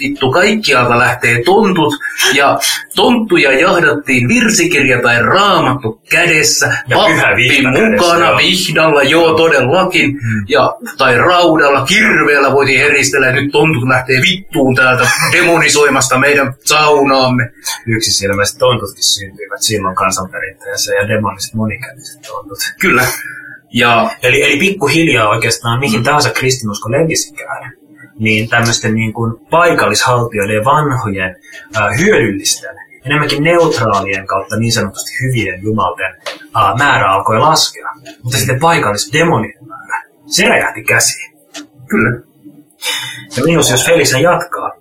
vittu kaikkialta lähtee tontut ja tonttuja jahdattiin virsikirja tai raamattu kädessä, Ja pyhä vihta mukana kädessä, joo. vihdalla, joo todellakin, Hmm. ja, tai raudalla, kirveellä voitiin heristellä, ja nyt tontut lähtee vittuun täältä demonisoimasta meidän saunaamme. Yksisilmäiset tontutkin syntyivät silloin kansanperinteessä ja demoniset monikätiset tontut. Kyllä. Ja Eli, eli pikkuhiljaa oikeastaan mihin tahansa kristinusko levisikään, niin tämmöisten niin kuin paikallishaltijoiden ja vanhojen ää, hyödyllisten, enemmänkin neutraalien kautta niin sanotusti hyvien jumalten ää, määrä alkoi laskea. Mutta sitten paikallisdemonien määrä, se räjähti käsiin. kyllä. Ja minus jos Felixhän jatkaa,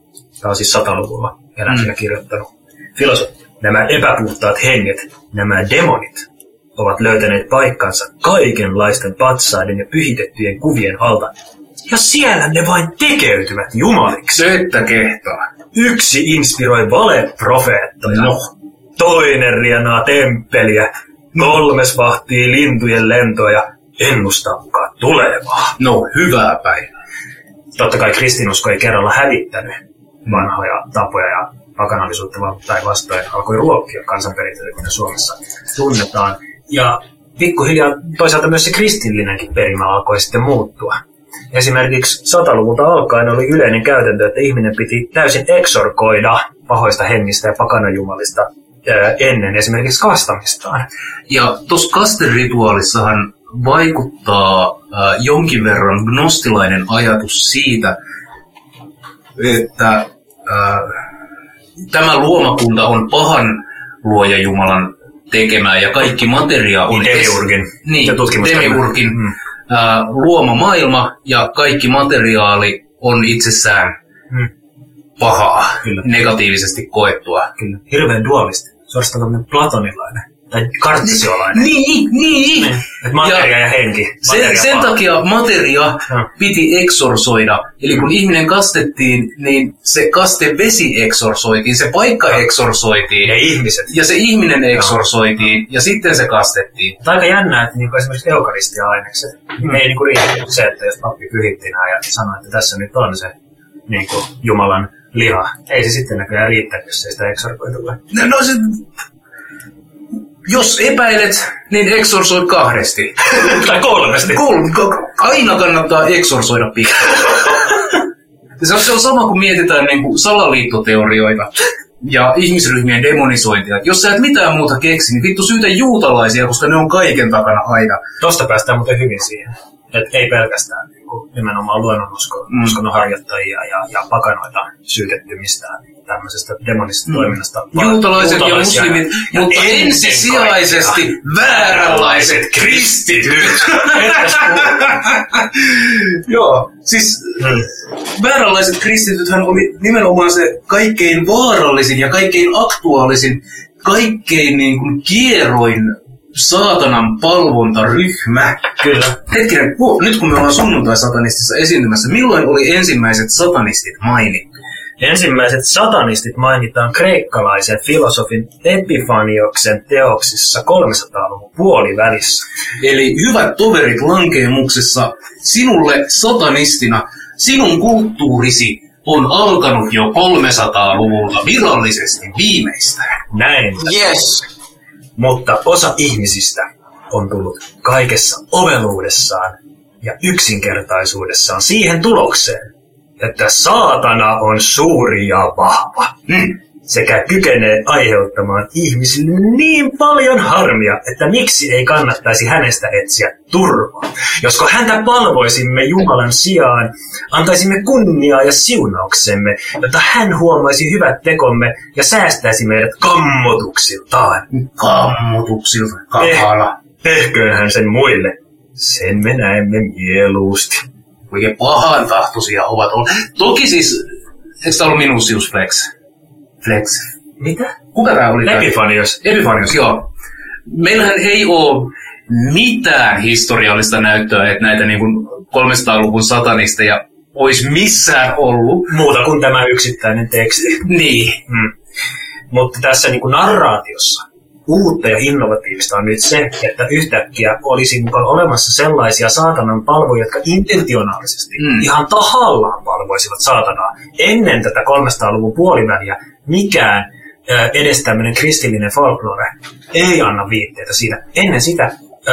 tämä on siis sataluvulla elänyt ja kirjoittanut, filosofi, nämä epäpuhtaat henget, nämä demonit, ovat löytäneet paikkansa kaikenlaisten patsaiden ja pyhitettyjen kuvien alta. Ja siellä ne vain tekeytyvät jumaliksi. Se, että kehtaa. Yksi inspiroi valeprofeettoja. No. Toinen rienaa temppeliä. Kolmes vahtii lintujen lentoa ja ennustaa mukaan tulevaa. No, hyvää päivää. totta kai kristinusko ei kerralla hävittänyt vanhoja tapoja ja pakanallisuutta, vaan päinvastoin alkoi ruokkia kansanperintöä, kuten Suomessa tunnetaan. Ja pikkuhiljaa toisaalta myös se kristillinenkin perimä alkoi sitten muuttua. Esimerkiksi sataluvulta alkaen oli yleinen käytäntö, että ihminen piti täysin eksorkoida pahoista hengistä ja pakanajumalista ennen esimerkiksi kastamistaan. Ja tuossa kasterituaalissahan vaikuttaa äh, jonkin verran gnostilainen ajatus siitä, että äh, tämä luomakunta on pahan luoja Jumalan tekemää ja kaikki materia on... Niin, Demiurgin. Niin, Se tutkimustermi. Demiurgin Mm. Luoma maailma ja kaikki materiaali on itsessään Mm. pahaa, Kyllä. negatiivisesti koettua. Kyllä. Hirveän dualisti. Suorastaan tämmöinen platonilainen. Tai kartesiolainen. Niin, niin. Et materia ja, henki. Sen, Materia sen paha. takia materia Joo. piti eksorsoida. Eli kun ihminen kastettiin, niin se kaste vesi eksorsoitiin, se paikka eksorsoitiin. Ja ihmiset. Ja se ihminen eksorsoitiin ja sitten se kastettiin. Mutta aika jännää, että niinku esimerkiksi eukaristia-ainekset mm. ei niinku riitä se, että jos pappi pyhitti nämä ja sanoi, että tässä nyt on se niinku Jumalan liha. Ei se sitten näköjään riitä, jos ei sitä eksorkoitu tule. No, no se, jos epäilet, niin eksorsoi kahdesti. (laughs) tai kolmesti. Kol, ka- aina kannattaa eksorsoida pikkuisen. (laughs) Se on, se on sama kuin mietitään niin kuin salaliittoteorioita ja ihmisryhmien demonisointia. Jos sä et mitään muuta keksi, niin vittu syytä juutalaisia, koska ne on kaiken takana aina. Tosta päästään muuten hyvin siihen. Että ei pelkästään nimenomaan luonnonuskon Mm. uskonnon harjoittajia ja, ja pakanoita syytetty mistään tämmöisestä demonisesta toiminnasta. vaan Juutalaiset ja muslimit, ja mutta ensisijaisesti kaikkea vääränlaiset kristityt. (laughs) Joo, siis Mm. vääränlaiset kristitythän oli nimenomaan se kaikkein vaarallisin ja kaikkein aktuaalisin, kaikkein niin kuin kieroin saatanan palvontaryhmä. Kyllä. Hetkinen, hu- nyt kun me ollaan sunnuntai-satanistissa esiintymässä, milloin oli ensimmäiset satanistit mainittu? Ensimmäiset satanistit mainitaan kreikkalaisen filosofin Epifanioksen teoksissa 300-luvun puolivälissä. Eli hyvät toverit lankeemuksessa, sinulle satanistina, sinun kulttuurisi on alkanut jo 300-luvulla virallisesti viimeistään. Näin. Yes! Mutta osa ihmisistä on tullut kaikessa oveluudessaan ja yksinkertaisuudessaan siihen tulokseen, että saatana on suuri ja vahva. Hmm. Sekä kykenee aiheuttamaan ihmisille niin paljon harmia, että miksi ei kannattaisi hänestä etsiä turvaa. Josko häntä palvoisimme Jumalan sijaan, antaisimme kunniaa ja siunauksemme, jotta hän huomaisi hyvät tekomme ja säästäisi meidät kammotuksiltaan. Kammotuksilta, kakala. Tehköön hän sen muille. Sen me näemme mieluusti. Oikein pahan tahtoisia ovat olleet. Toki siis, eikö tämä ollut Minusius Flex? Flex. Mitä? Kuka tämä oli? Epifanios. Epifanius, joo. Meillähän ei ole mitään historiallista näyttöä, että näitä niin kuin 300-luvun satanisteja olisi missään ollut. Muuta kuin tämä yksittäinen teksti. Niin. Mm. Mutta tässä niin kuin narraatiossa uutta ja innovatiivista on nyt se, että yhtäkkiä olisi mukaan olemassa sellaisia saatanan palvoja, jotka intentionaalisesti, Mm. ihan tahallaan palvoisivat saatanaa. Ennen tätä 300-luvun puoliväliä mikään ö, edes tämmöinen kristillinen folklore ei anna viitteitä siitä. Ennen sitä ö,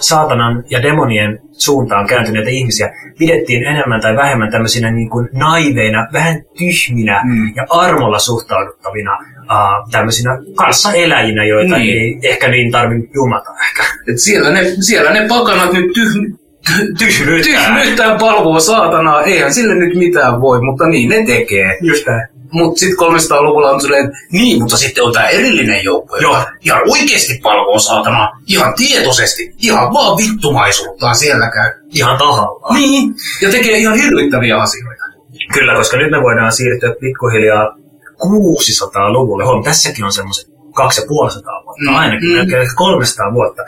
saatanan ja demonien suuntaan kääntyneitä ihmisiä pidettiin enemmän tai vähemmän tämmöisinä niin kuin naiveina, vähän tyhminä Mm. ja armolla suhtauduttavina uh, tämmöisinä kanssaeläjinä, joita Niin. ei ehkä niin tarvitse jumata ehkä. Et siellä, ne, siellä ne pakanat nyt tyh, Tyhmyyttää. tyhmyyttään palvoo saatanaa. Eihän sille nyt mitään voi, mutta niin ne tekee. Just näin. Mutta sitten 300-luvulla on silleen, niin, mutta sitten on tämä erillinen joukko, joka ihan oikeasti palvoo saatanaa, ihan tietoisesti, ihan vaan vittumaisuuttaan siellä käy. Ihan tahallaan. Niin, ja tekee ihan hirvittäviä asioita. Kyllä, koska nyt me voidaan siirtyä pikkuhiljaa 600-luvulle. Huom, tässäkin on semmoiset 250 vuotta, Mm, ainakin mm. melkein 300 vuotta,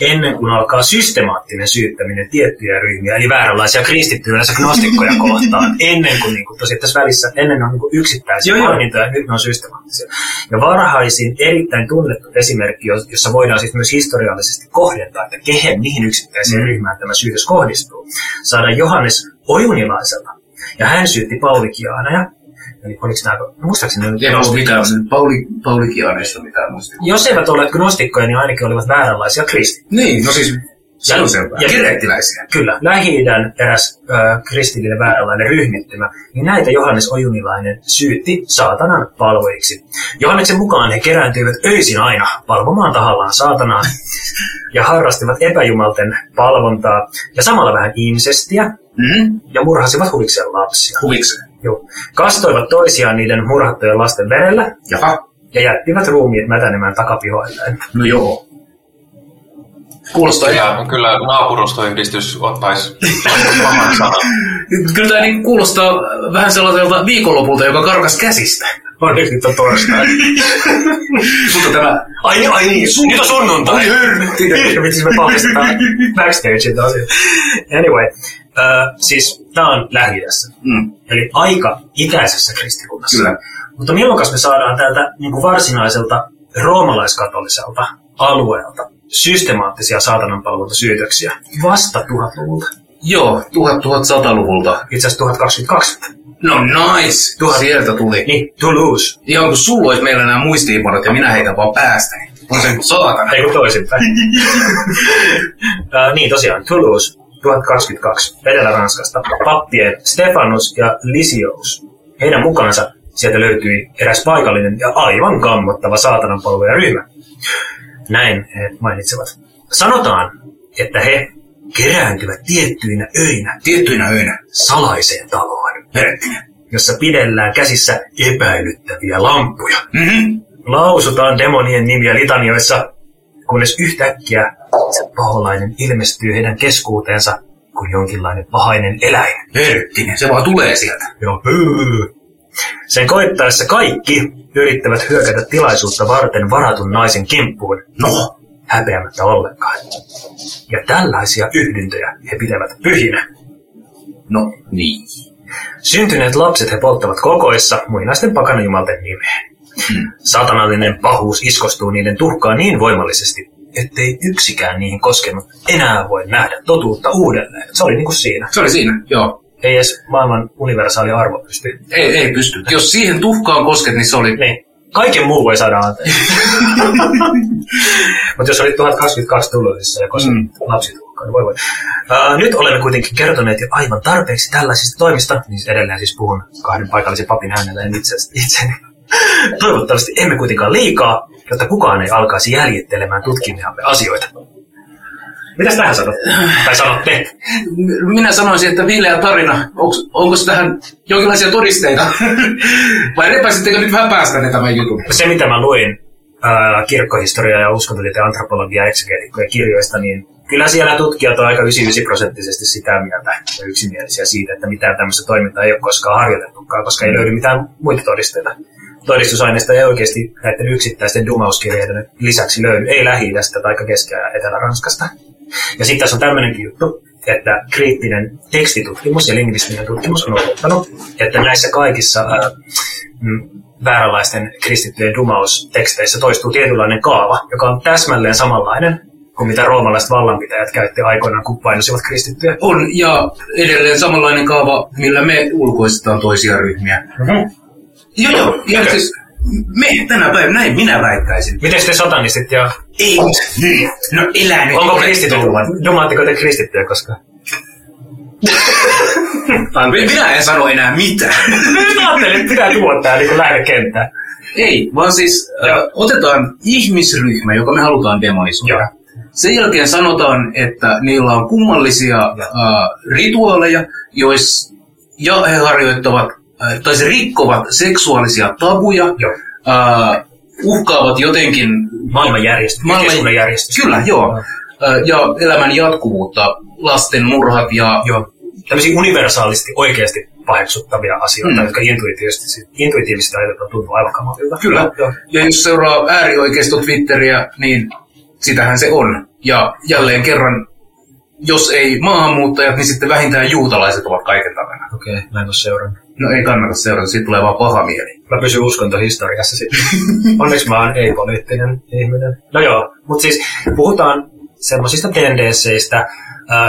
ennen kuin alkaa systemaattinen syyttäminen tiettyjä ryhmiä, eli vääränlaisia kristittyjä yleensä gnostikkoja (laughs) kohtaan, ennen kuin, niin kuin tosiaan tässä välissä, ennen ne on niin kuin yksittäisiä mainintoja, nyt ne on systemaattisia. Ja varhaisin erittäin tunnettu esimerkki, jos- jossa voidaan siis myös historiallisesti kohdentaa, että kehen, mihin yksittäiseen Mm. ryhmään tämä syytös kohdistuu, saada Johannes Ojunilaiselta. Ja hän syytti Paulikiaaneja, eli oliko nämä, muistaakseni ne Ei gnostikkoja? mitään, Pauli, Pauli Kianeista mitään muista. Jos eivät olleet gnostikkoja, niin ainakin olivat vääränlaisia kristittyjä. Niin, no siis se on selvää. ja- Kirettiläisiä. Kyllä, Lähi-idän eräs ö, kristillinen vääränlainen ryhmittymä, niin näitä Johannes Ojunilainen syytti saatanan palvojiksi. Johanneksen mukaan he kerääntyivät öisin aina palvomaan tahallaan saatanaa ja harrastivat epäjumalten palvontaa ja samalla vähän insestiä Mm-hmm. ja murhasivat huvikseen lapsia. Huvikseen. Joo. Kastoivat toisiaan niiden murhattujen lasten verellä Jaha, ja jättivät ruumiit mätänemään takapihoilleen. no joo. Kuulostaa ihan... Ja kyllä naapurustoyhdistys ottaisi oman sanan. Kyllä tämä niin kuulostaa vähän sellaiselta viikonlopulta, joka karkas käsistä. Onneksi nyt on torstai. Mutta tämä... Ai, niin, ai niin, nyt on sunnuntai. Ai hörnytti. Miten me paljastetaan backstagein tosiaan. Anyway, äh, siis tämä on lähi Mm, eli aika itäisessä kristinunnassa. kyllä. Mutta milloin me saadaan täältä niin kuin varsinaiselta roomalaiskatoliselta alueelta systemaattisia saatananpalveluntasyytöksiä vasta 1000-luvulta. Joo, 1100-luvulta. Itse asiassa 1022. No nice. Tuhat- Sieltä tuli. Niin, Toulouse. Ihan kun sulla olisi meillä nämä muistiinpanot ja minä heitän vaan päästäni. On se saatana. Ei kun toisinpäin. (laughs) uh, niin tosiaan, Toulouse 1022, Etelä-Ranskasta. Pappien Stefanus ja Lysious. Heidän mukaansa sieltä löytyi eräs paikallinen ja aivan kammottava saatananpalveluryhmä. Näin he mainitsevat. Sanotaan, että he kerääntyvät tiettyinä öinä Tiettyinä öinä. salaiseen taloon, Herettinen. jossa pidellään käsissä epäilyttäviä lampuja. Mm-hmm. Lausutaan demonien nimiä litanioissa, kunnes yhtäkkiä se paholainen ilmestyy heidän keskuuteensa kuin jonkinlainen pahainen eläin. Herettinen. Se vaan tulee sieltä. Ja höö. Sen koittaessa kaikki yrittävät hyökätä tilaisuutta varten varatun naisen kimppuun. No. häpeämättä ollenkaan. Ja tällaisia yhdyntöjä he pitävät pyhinä. No niin. Syntyneet lapset he polttavat kokoissa muinaisten pakanajumalten nimeen. Satanallinen pahuus iskostuu niiden tuhkaan niin voimallisesti, ettei yksikään niihin koskenut enää voi nähdä totuutta uudelleen. Se oli niin kuin siinä. Se oli siinä, joo. Ei edes maailman universaali arvo pysty. Ei, ei pysty. Jos siihen tuhkaan kosket, niin se oli... Niin. Kaiken muu voi saada anteeksi. (laughs) Mutta jos oli 1022 tullusissa ja koska mm. lapsi niin voi voi. Uh, nyt olemme kuitenkin kertoneet jo aivan tarpeeksi tällaisista toimista, niin edelleen siis puhun kahden paikallisen papin äänellä en itse, itseni. Toivottavasti emme kuitenkaan liikaa, jotta kukaan ei alkaisi jäljittelemään tutkimiamme asioita. Mitäs tähän sanot? Tai sanotte? Minä sanoisin, että viileä tarina, onks, onko tähän jonkinlaisia todisteita? (laughs) Vai repäsittekö nyt vähän päästänne tämän jutun? Se, mitä mä luin ää, kirkkohistoria ja uskontotieteen antropologia ja eksegeetikkojen kirjoista, niin kyllä siellä tutkijat on aika 99 prosenttisesti sitä mieltä ja yksimielisiä siitä, että mitään tämmöistä toimintaa ei ole koskaan harjoitettukaan, koska ei löydy mitään muita todisteita. Todistusaineista ei oikeasti näiden yksittäisten dumauskirjeiden lisäksi löydy, ei lähi tai Keski- ja Etelä-Ranskasta. Ja sitten tässä on tämmöinenkin juttu, että kriittinen tekstitutkimus ja lingvistinen tutkimus on osoittanut, että näissä kaikissa ää, mm, vääränlaisten kristittyjen dumausteksteissä toistuu tietynlainen kaava, joka on täsmälleen samanlainen kuin mitä roomalaiset vallanpitäjät käytti aikoinaan, kun painosivat kristittyjä. On, ja edelleen samanlainen kaava, millä me ulkoistetaan toisia ryhmiä. Mm-hmm. Joo, joo. Ja Okei. siis me tänä päivänä, näin minä väittäisin. Miten te satanistit ja Ei, no elää nyt. onko kristitty? Dumaatteko te kristittyjä koskaan? (laughs) Minä en sano enää mitään. (laughs) Nyt ajattelin, että pitää tuoda tää niin lähekenttään. Ei, vaan siis äh, otetaan ihmisryhmä, joka me halutaan demonisoida. Joo. Sen jälkeen sanotaan, että niillä on kummallisia äh, rituaaleja, jois, ja he harjoittavat, äh, tai se rikkovat seksuaalisia tabuja, Joo. äh, uhkaavat jotenkin Maailmanjärjestys, Maailman-. Kyllä, joo. Ja elämän jatkuvuutta, lasten murhat ja... Joo. Tämmöisiä universaalisti oikeasti paheksuttavia asioita, Mm. mm. jotka intuitiivisesti, intuitiivisesti ajatellaan tuntuu aivan kamalilta. Kyllä. Joo. Ja jos seuraa äärioikeisto Twitteriä, niin sitähän se on. Ja jälleen kerran, jos ei maahanmuuttajat, niin sitten vähintään juutalaiset ovat kaiken takana. Okei, okay, mä en ole seurannut. No ei kannata seurata, siitä tulee vaan paha mieli. Mä pysyn uskontohistoriassa sitten. (laughs) Onneksi mä oon ei-poliittinen ihminen. No joo, mutta siis puhutaan semmoisista tendensseistä,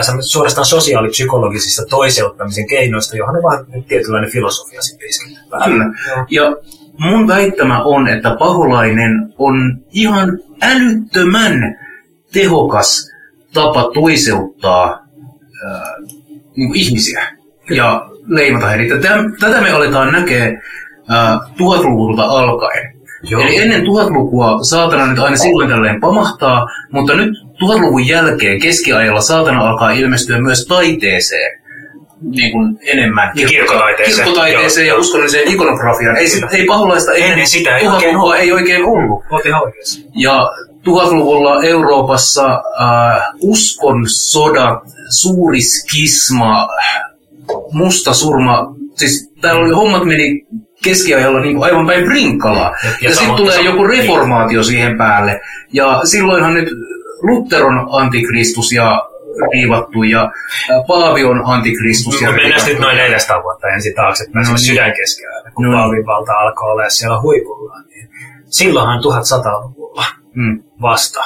semmoisista suorastaan sosiaalipsykologisista toiseuttamisen keinoista, johon on vaan tietynlainen filosofia sitten isketty päälle. Ja mun väittämä on, että paholainen on ihan älyttömän tehokas tapa toiseuttaa äh, niin ihmisiä ja leimata heitä. Täm, tätä me aletaan näkee äh, tuhatluvulta alkaen. Joo. Eli ennen tuhatlukua saatana nyt aina silloin tällöin pamahtaa, mutta nyt tuhatluvun jälkeen keskiajalla saatana alkaa ilmestyä myös taiteeseen niin kuin enemmän. Niin, kirkkotaiteeseen. Kirkkotaiteeseen Joo, ja uskonnolliseen ikonografiaan. Ei, sitä- ei paholaista ennen, Ennen sitä ei oikein ollut. ei oikein ollut. Oot ihan oikeassa. Ja tuhatluvulla Euroopassa äh, uskon sodat, suuri skisma, musta surma, siis täällä oli hommat meni keskiajalla niin aivan päin brinkalaa. Ja- Ja, ja ja sitten tulee joku reformaatio siihen päälle. Ja silloinhan nyt Luther on antikristus ja riivattu ja Paavi on antikristus ja Mutta mennään nyt noin 400 vuotta ensin taaksepäin, No no, niin. sydänkeskiajalle, kun No niin. Paavin valta alkoi olla siellä huipullaan. Niin silloinhan 1100-luvulla Mm. vasta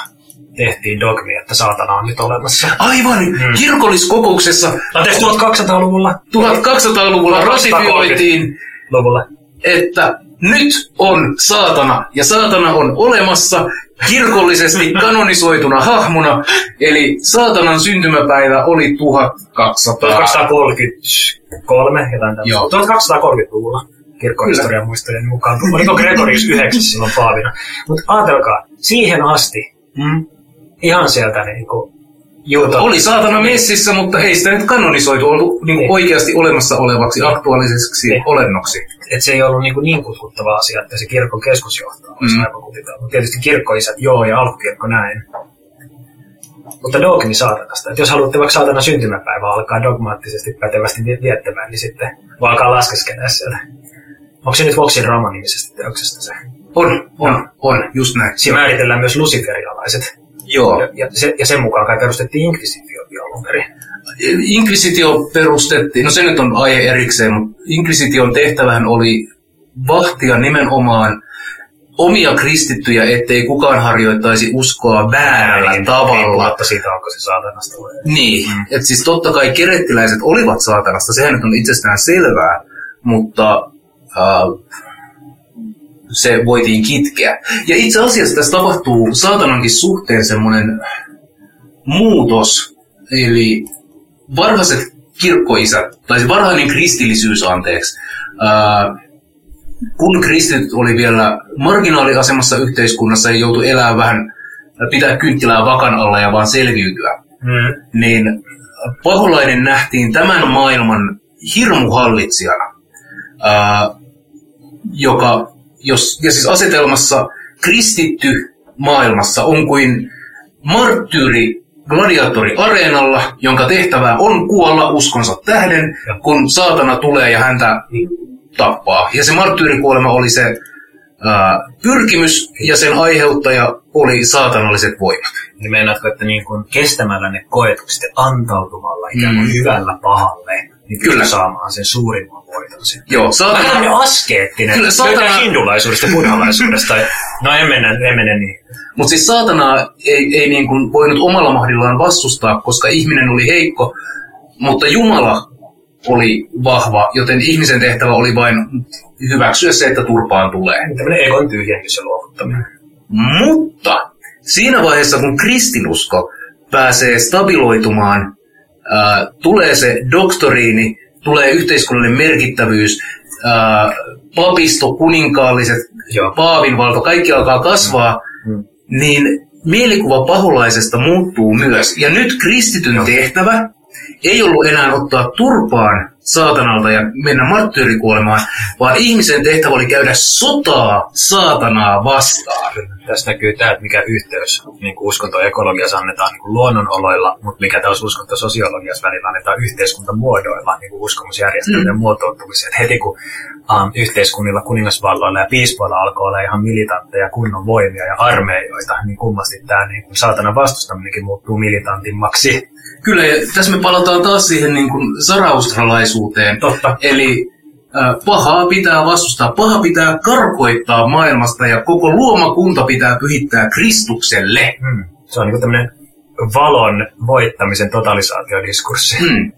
tehtiin dogmi, että saatana on nyt olemassa. Aivan, Mm. kirkolliskokouksessa Anteeksi, 1200-luvulla? 1200-luvulla 1230. ratifioitiin Luvulla. että nyt on saatana, ja saatana on olemassa kirkollisesti (laughs) kanonisoituna hahmona, eli saatanan syntymäpäivä oli 1200. 1233, jotain. Joo. 1230-luvulla kirkkohistorian muistojeni mukaan. Oliko Gregorius 9 silloin paavina? Mutta ajatelkaa, siihen asti, Mm. Ihan sieltä niin kuin, juuta, Oli saatana messissä, mutta ei sitä nyt kanonisoitu ollut niin Niin. oikeasti olemassa olevaksi aktuaaliseksi Niin. olennoksi. että se ei ollut niin, kuin niin kutkuttava asia, että se kirkon keskusjohto olisi Mm. aivan kutitella. Mutta tietysti kirkkoisät joo ja alkukirkko näin. Mutta dogmi saatanasta. Että jos haluatte vaikka saatana syntymäpäivä alkaa dogmaattisesti pätevästi vie- viettämään, niin sitten voi alkaa laskeskella sieltä. Onko se nyt Voxin Rama-nimisestä teoksesta se? On, on, on, just näin. Siinä määritellään myös lusiferialaiset. Joo. Ja, ja, se, ja sen mukaan kai perustettiin inkvisitiokin alun perin. Inkvisitio perustettiin, no se nyt on aihe erikseen, mutta Inkvisition tehtävähän oli vahtia nimenomaan omia kristittyjä, ettei kukaan harjoittaisi uskoa väärällä tavalla. Riippumatta siitä, onko se saatanasta vai ei. Niin, mm. että siis totta kai kerettiläiset olivat saatanasta, sehän nyt on itsestään selvää, mutta äh, se voitiin kitkeä. Ja itse asiassa tässä tapahtuu saatanankin suhteen semmoinen muutos, eli varhaiset kirkkoisät, tai varhainen kristillisyys, anteeksi, ää, kun kristityt oli vielä marginaaliasemassa yhteiskunnassa ja joutui elämään vähän, pitää kynttilää vakan alla ja vaan selviytyä, Mm. niin paholainen nähtiin tämän maailman hirmuhallitsijana, ää, joka, jos, ja siis asetelmassa kristitty maailmassa on kuin marttyyri gladiatori areenalla, jonka tehtävä on kuolla uskonsa tähden, kun saatana tulee ja häntä tappaa. Ja se marttyyrikuolema oli se ää, pyrkimys, ja sen aiheuttaja oli saatanalliset voimat. Niin meinaatko, että niin kuin kestämällä ne koetukset ja antautumalla ikään kuin Mm. hyvällä pahalle, niin Kyllä. Saamaan sen suurimman voiton sitten. Joo, Vähän saatana, tämmöinen askeettinen. Kyllä, saatana- hindulaisuudesta ja buddhalaisuudesta. No en mene, en mene niin. mutta siis saatanaa ei, ei niin kuin voinut omalla mahdillaan vastustaa, koska ihminen oli heikko, mutta Jumala oli vahva, joten ihmisen tehtävä oli vain hyväksyä se, että turpaan tulee. Tämmöinen egon tyhjennys ja luovuttaminen. Mutta siinä vaiheessa, kun kristinusko pääsee stabiloitumaan, ää, tulee se doktoriini, tulee yhteiskunnallinen merkittävyys, ää, papisto, kuninkaalliset, Joo. paavinvalta, kaikki alkaa kasvaa, Mm. niin mielikuva paholaisesta muuttuu myös. Ja nyt kristityn tehtävä ei ollut enää ottaa turpaan saatanalta ja mennä marttyyrikuolemaan, vaan ihmisen tehtävä oli käydä sotaa saatanaa vastaan. Tässä näkyy tämä, että mikä yhteys niin kuin uskontoekologiassa annetaan niin kuin luonnonoloilla, mutta mikä taas uskontososiologiassa välillä annetaan yhteiskuntamuodoilla, niin kuin uskomusjärjestelmien mm. muotoutumiseen. Et heti kun um, yhteiskunnilla, kuningasvalloilla ja piispoilla alkoi olla ihan militantteja kunnon voimia ja armeijoita, niin kummasti tämä niin kuin saatanan vastustaminenkin muuttuu militantimmaksi. Kyllä, ja tässä me palataan taas siihen niin kuin saraustralaisuuteen. Totta. Eli pahaa pitää vastustaa, paha pitää karkoittaa maailmasta ja koko luomakunta pitää pyhittää Kristukselle. Mm. Se on niin tämmöinen valon voittamisen totalisaatiodiskurssi. Hmm.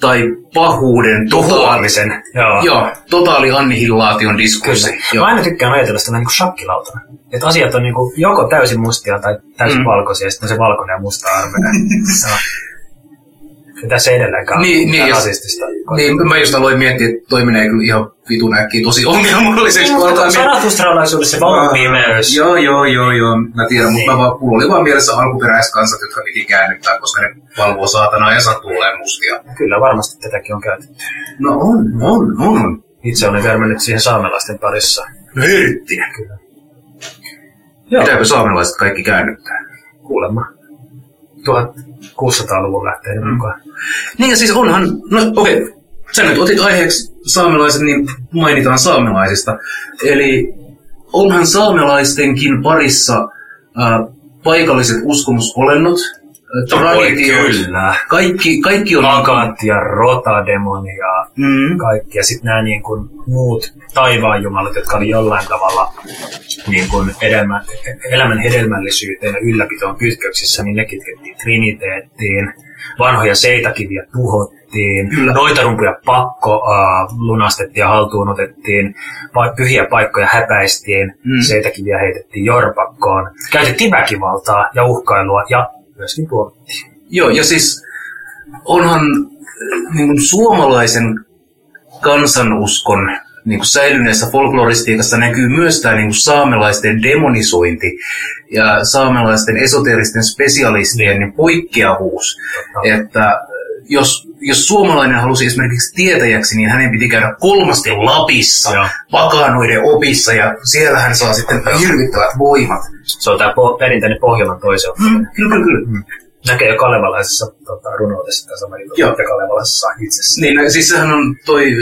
Tai pahuuden totaali, Tuhoamisen. Joo. joo, totaali annihilaation diskurssi. Kyllä. Joo. Mä aina tykkään ajatella sitä niin kuin shakkilautana. Että asiat on niin kuin joko täysin mustia tai täysin Mm. valkoisia, ja sitten on se valkoinen ja musta armeija. (laughs) Ja tässä ei edelleenkaan Niin, niin, jos- rasistista. Niin, mä just aloin miettiä, että toi menee kyllä ihan vitun äkkiä tosi ongelmalliseksi. miettiä- Sanatustralaisuudessa valon pimeys. Joo, joo, joo, joo. Mä tiedän, mutta mä vaan, mulla oli vaan mielessä alkuperäiskansat, jotka piti käännyttää, koska ne valvoo saatanaa ja sattuu olemaan mustia. Kyllä varmasti tätäkin on käytetty. No on, on, on. Itse olen törmännyt siihen saamelaisten parissa. No hirttiä. Kyllä. Joo, Pitääkö saamelaiset kaikki käännyttää? kuulemma. 1600-luvun lähteiden Mm. mukaan. Niin ja siis onhan, no okei, okay. sä nyt otit aiheeksi saamelaiset, niin mainitaan saamelaisista. Eli onhan saamelaistenkin parissa äh, paikalliset uskomusolennot, traditiot, Kyllä. kaikki, kaikki on... Akat ja rotademoni ja Mm. kaikki. Ja sitten nämä niin kuin muut taivaanjumalat, jotka oli jollain tavalla niin kuin edelmä, elämän hedelmällisyyteen ja ylläpitoon kytköksissä, niin ne kitkettiin Triniteettiin. Vanhoja seitakiviä tuhottiin. Kyllä. Noitarumpuja pakko uh, lunastettiin ja haltuun otettiin. Pa- pyhiä paikkoja häpäistiin. Mm. Seitakiviä heitettiin jorpakkoon. Käytettiin väkivaltaa ja uhkailua ja myöskin tuomittiin. Joo, ja siis onhan äh, niin kuin suomalaisen kansanuskon niin kuin säilyneessä folkloristiikassa näkyy myös tämä niin kuin saamelaisten demonisointi ja saamelaisten esoteristen spesialistien niin poikkeavuus. Että äh, jos, jos suomalainen halusi esimerkiksi tietäjäksi, niin hänen piti käydä kolmasti Lapissa, Joo. pakanoiden opissa, ja siellä hän saa sitten hirvittävät voimat. Se on tämä po- perinteinen Pohjolan toiselta. Mm, kyllä, kyllä, kyllä. Näkee jo kalevalaisessa tota, runoudessa tässä sama juttu, Joo. ja kalevalaisessa itsessä. Niin, siis sehän on toi,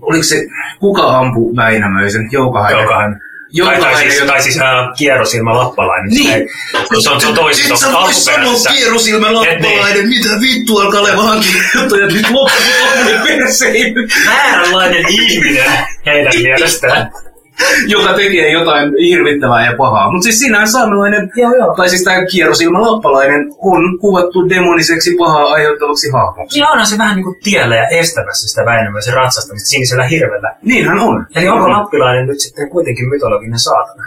oliko se, kuka ampui Väinämöisen? Joukahainen. Joka hän Tai, tai Jonkalainen, siis, tai siis äh, kierrosilmä lappalainen. Niin. Se, se on, se on toisessa Et sä voi sanoa kierrosilmä Et lappalainen, mitä vittua alkaa olemaan kirjoittajat nyt loppuun perseen, Vääränlainen ihminen heidän mielestään. (laughs) joka tekee jotain hirvittävää ja pahaa. Mutta siis siinähän saamelainen, Joo, joo. tai siis tämä kierrosilmä lappalainen on kuvattu demoniseksi pahaa aiheuttavaksi hahmoksi. Niin onhan se vähän niin kuin tiellä ja estämässä sitä Väinämöisen ratsastamista sinisellä hirvellä. Niinhän on. Eli onko lappilainen nyt sitten kuitenkin mytologinen saatana?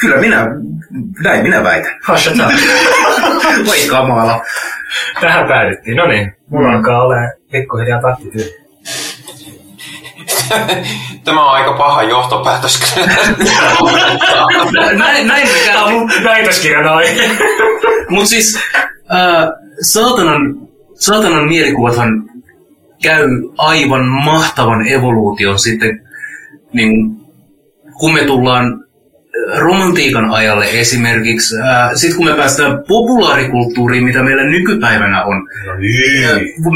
Kyllä minä, näin minä väitän. Hashataan. (laughs) Voi kamala. Tähän päädyttiin. No niin, mulla alkaa olla pikkuhiljaa takti tyhjä. (laughs) Tämä on aika paha johtopäätös. (laughs) näin, näin Tämä käy. on mun väitöskirjan aihe. (laughs) Mutta siis äh, saatanan, saatanan mielikuvathan käy aivan mahtavan evoluution sitten, niin, kun me tullaan äh, romantiikan ajalle esimerkiksi. Äh, sitten kun me päästään populaarikulttuuriin, mitä meillä nykypäivänä on. No niin.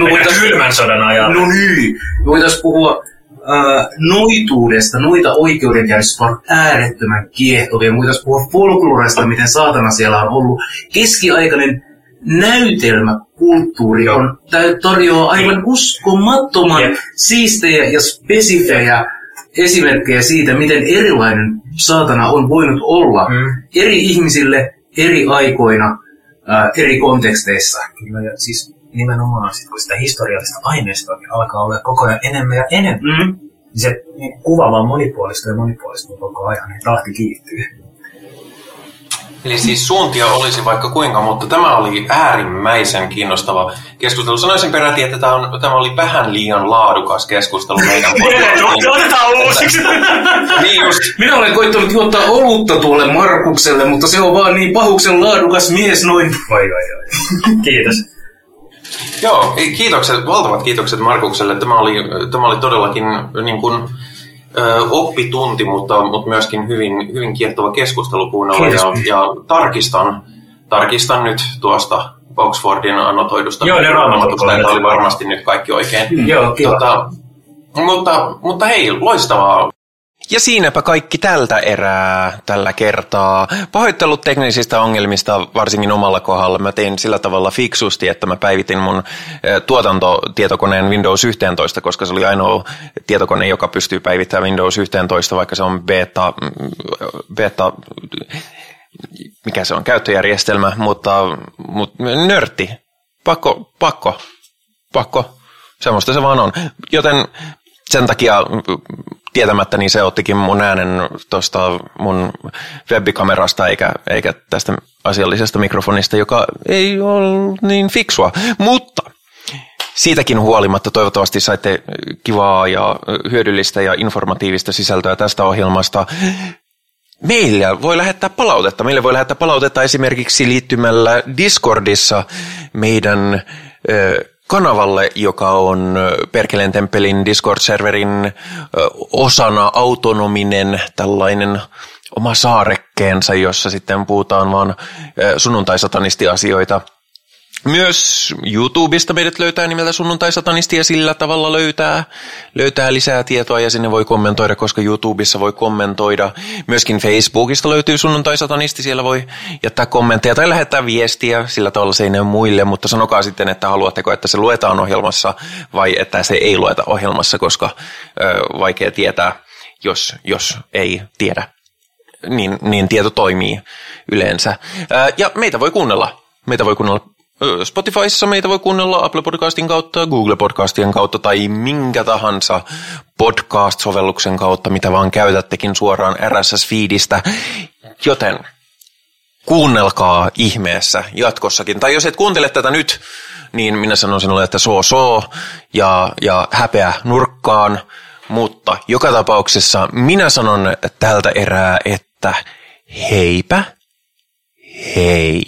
me voitais- kylmän sodan ajalla. No niin. Me voitaisiin puhua äh, noituudesta, noita oikeudenkäynnistä on äärettömän kiehtovia. Voitaisiin puhua folkloresta, miten saatana siellä on ollut. Keskiaikainen näytelmäkulttuuri on, tarjoaa aivan uskomattoman Jep. siistejä ja spesifejä esimerkkejä siitä, miten erilainen saatana on voinut olla Mm. eri ihmisille eri aikoina, äh, eri konteksteissa. Kyllä, ja siis nimenomaan sit, kun sitä historiallista aineistoa alkaa olla koko ajan enemmän ja enemmän, Mm. niin se niin kuva vaan monipuolistuu ja monipuolistuu koko ajan, niin tahti kiihtyy. Eli siis suuntia olisi vaikka kuinka, mutta tämä oli äärimmäisen kiinnostava keskustelu. Sanoisin peräti, että tämä, on, tämä oli vähän liian laadukas keskustelu meidän (laughs) podcastiin. Otetaan uusiksi! (laughs) Niin just. Minä olen koittanut juottaa olutta tuolle Markukselle, mutta se on vaan niin pahuksen laadukas mies noin. Oi, oi, oi. Kiitos. Joo, kiitokset, valtavat kiitokset Markukselle. Tämä oli, tämä oli todellakin niin kuin, ö, oppitunti, mutta, mutta myöskin hyvin, hyvin kiehtova keskustelu kuunnella. Kiitos. Ja, ja tarkistan, tarkistan nyt tuosta Oxfordin annotoidusta. Joo, ne raamatuksesta, että raamatut- oli varmasti nyt kaikki oikein. Joo, kiva. Tota, mutta, mutta hei, loistavaa. Ja siinäpä kaikki tältä erää tällä kertaa. Pahoittelut teknisistä ongelmista varsinkin omalla kohdalla. Mä tein sillä tavalla fiksusti, että mä päivitin mun tuotantotietokoneen Windows 11, koska se oli ainoa tietokone, joka pystyy päivittämään Windows 11, vaikka se on beta, mm, beta mikä se on, käyttöjärjestelmä, mutta, mutta nörtti. Pakko, pakko, pakko. Semmoista se vaan on. Joten sen takia tietämättä niin se ottikin mun äänen tuosta mun webikamerasta eikä, eikä tästä asiallisesta mikrofonista, joka ei ole niin fiksua. Mutta siitäkin huolimatta toivottavasti saitte kivaa ja hyödyllistä ja informatiivista sisältöä tästä ohjelmasta. Meillä voi lähettää palautetta. Meille voi lähettää palautetta esimerkiksi liittymällä Discordissa meidän ö, kanavalle, joka on Perkeleen temppelin Discord-serverin osana autonominen tällainen oma saarekkeensa, jossa sitten puhutaan vaan sunnuntai-satanisti-asioita. Myös YouTubesta meidät löytää nimeltä sunnuntai-satanisti ja sillä tavalla löytää, löytää lisää tietoa ja sinne voi kommentoida, koska YouTubessa voi kommentoida. Myöskin Facebookista löytyy sunnuntai-satanisti, siellä voi jättää kommentteja tai lähettää viestiä, sillä tavalla se ei näy muille, mutta sanokaa sitten, että haluatteko, että se luetaan ohjelmassa vai että se ei lueta ohjelmassa, koska ö, vaikea tietää, jos, jos ei tiedä niin, niin tieto toimii yleensä. Ää, Ja meitä voi kuunnella. Meitä voi kuunnella ö, Spotifyssa, meitä voi kuunnella Apple Podcastin kautta, Google Podcastien kautta tai minkä tahansa podcast-sovelluksen kautta, mitä vaan käytättekin suoraan RSS-feedistä. Joten kuunnelkaa ihmeessä jatkossakin. Tai jos et kuuntele tätä nyt, niin minä sanon sinulle, että soo soo ja, ja häpeä nurkkaan. Mutta joka tapauksessa minä sanon tältä erää, että heipä, hei.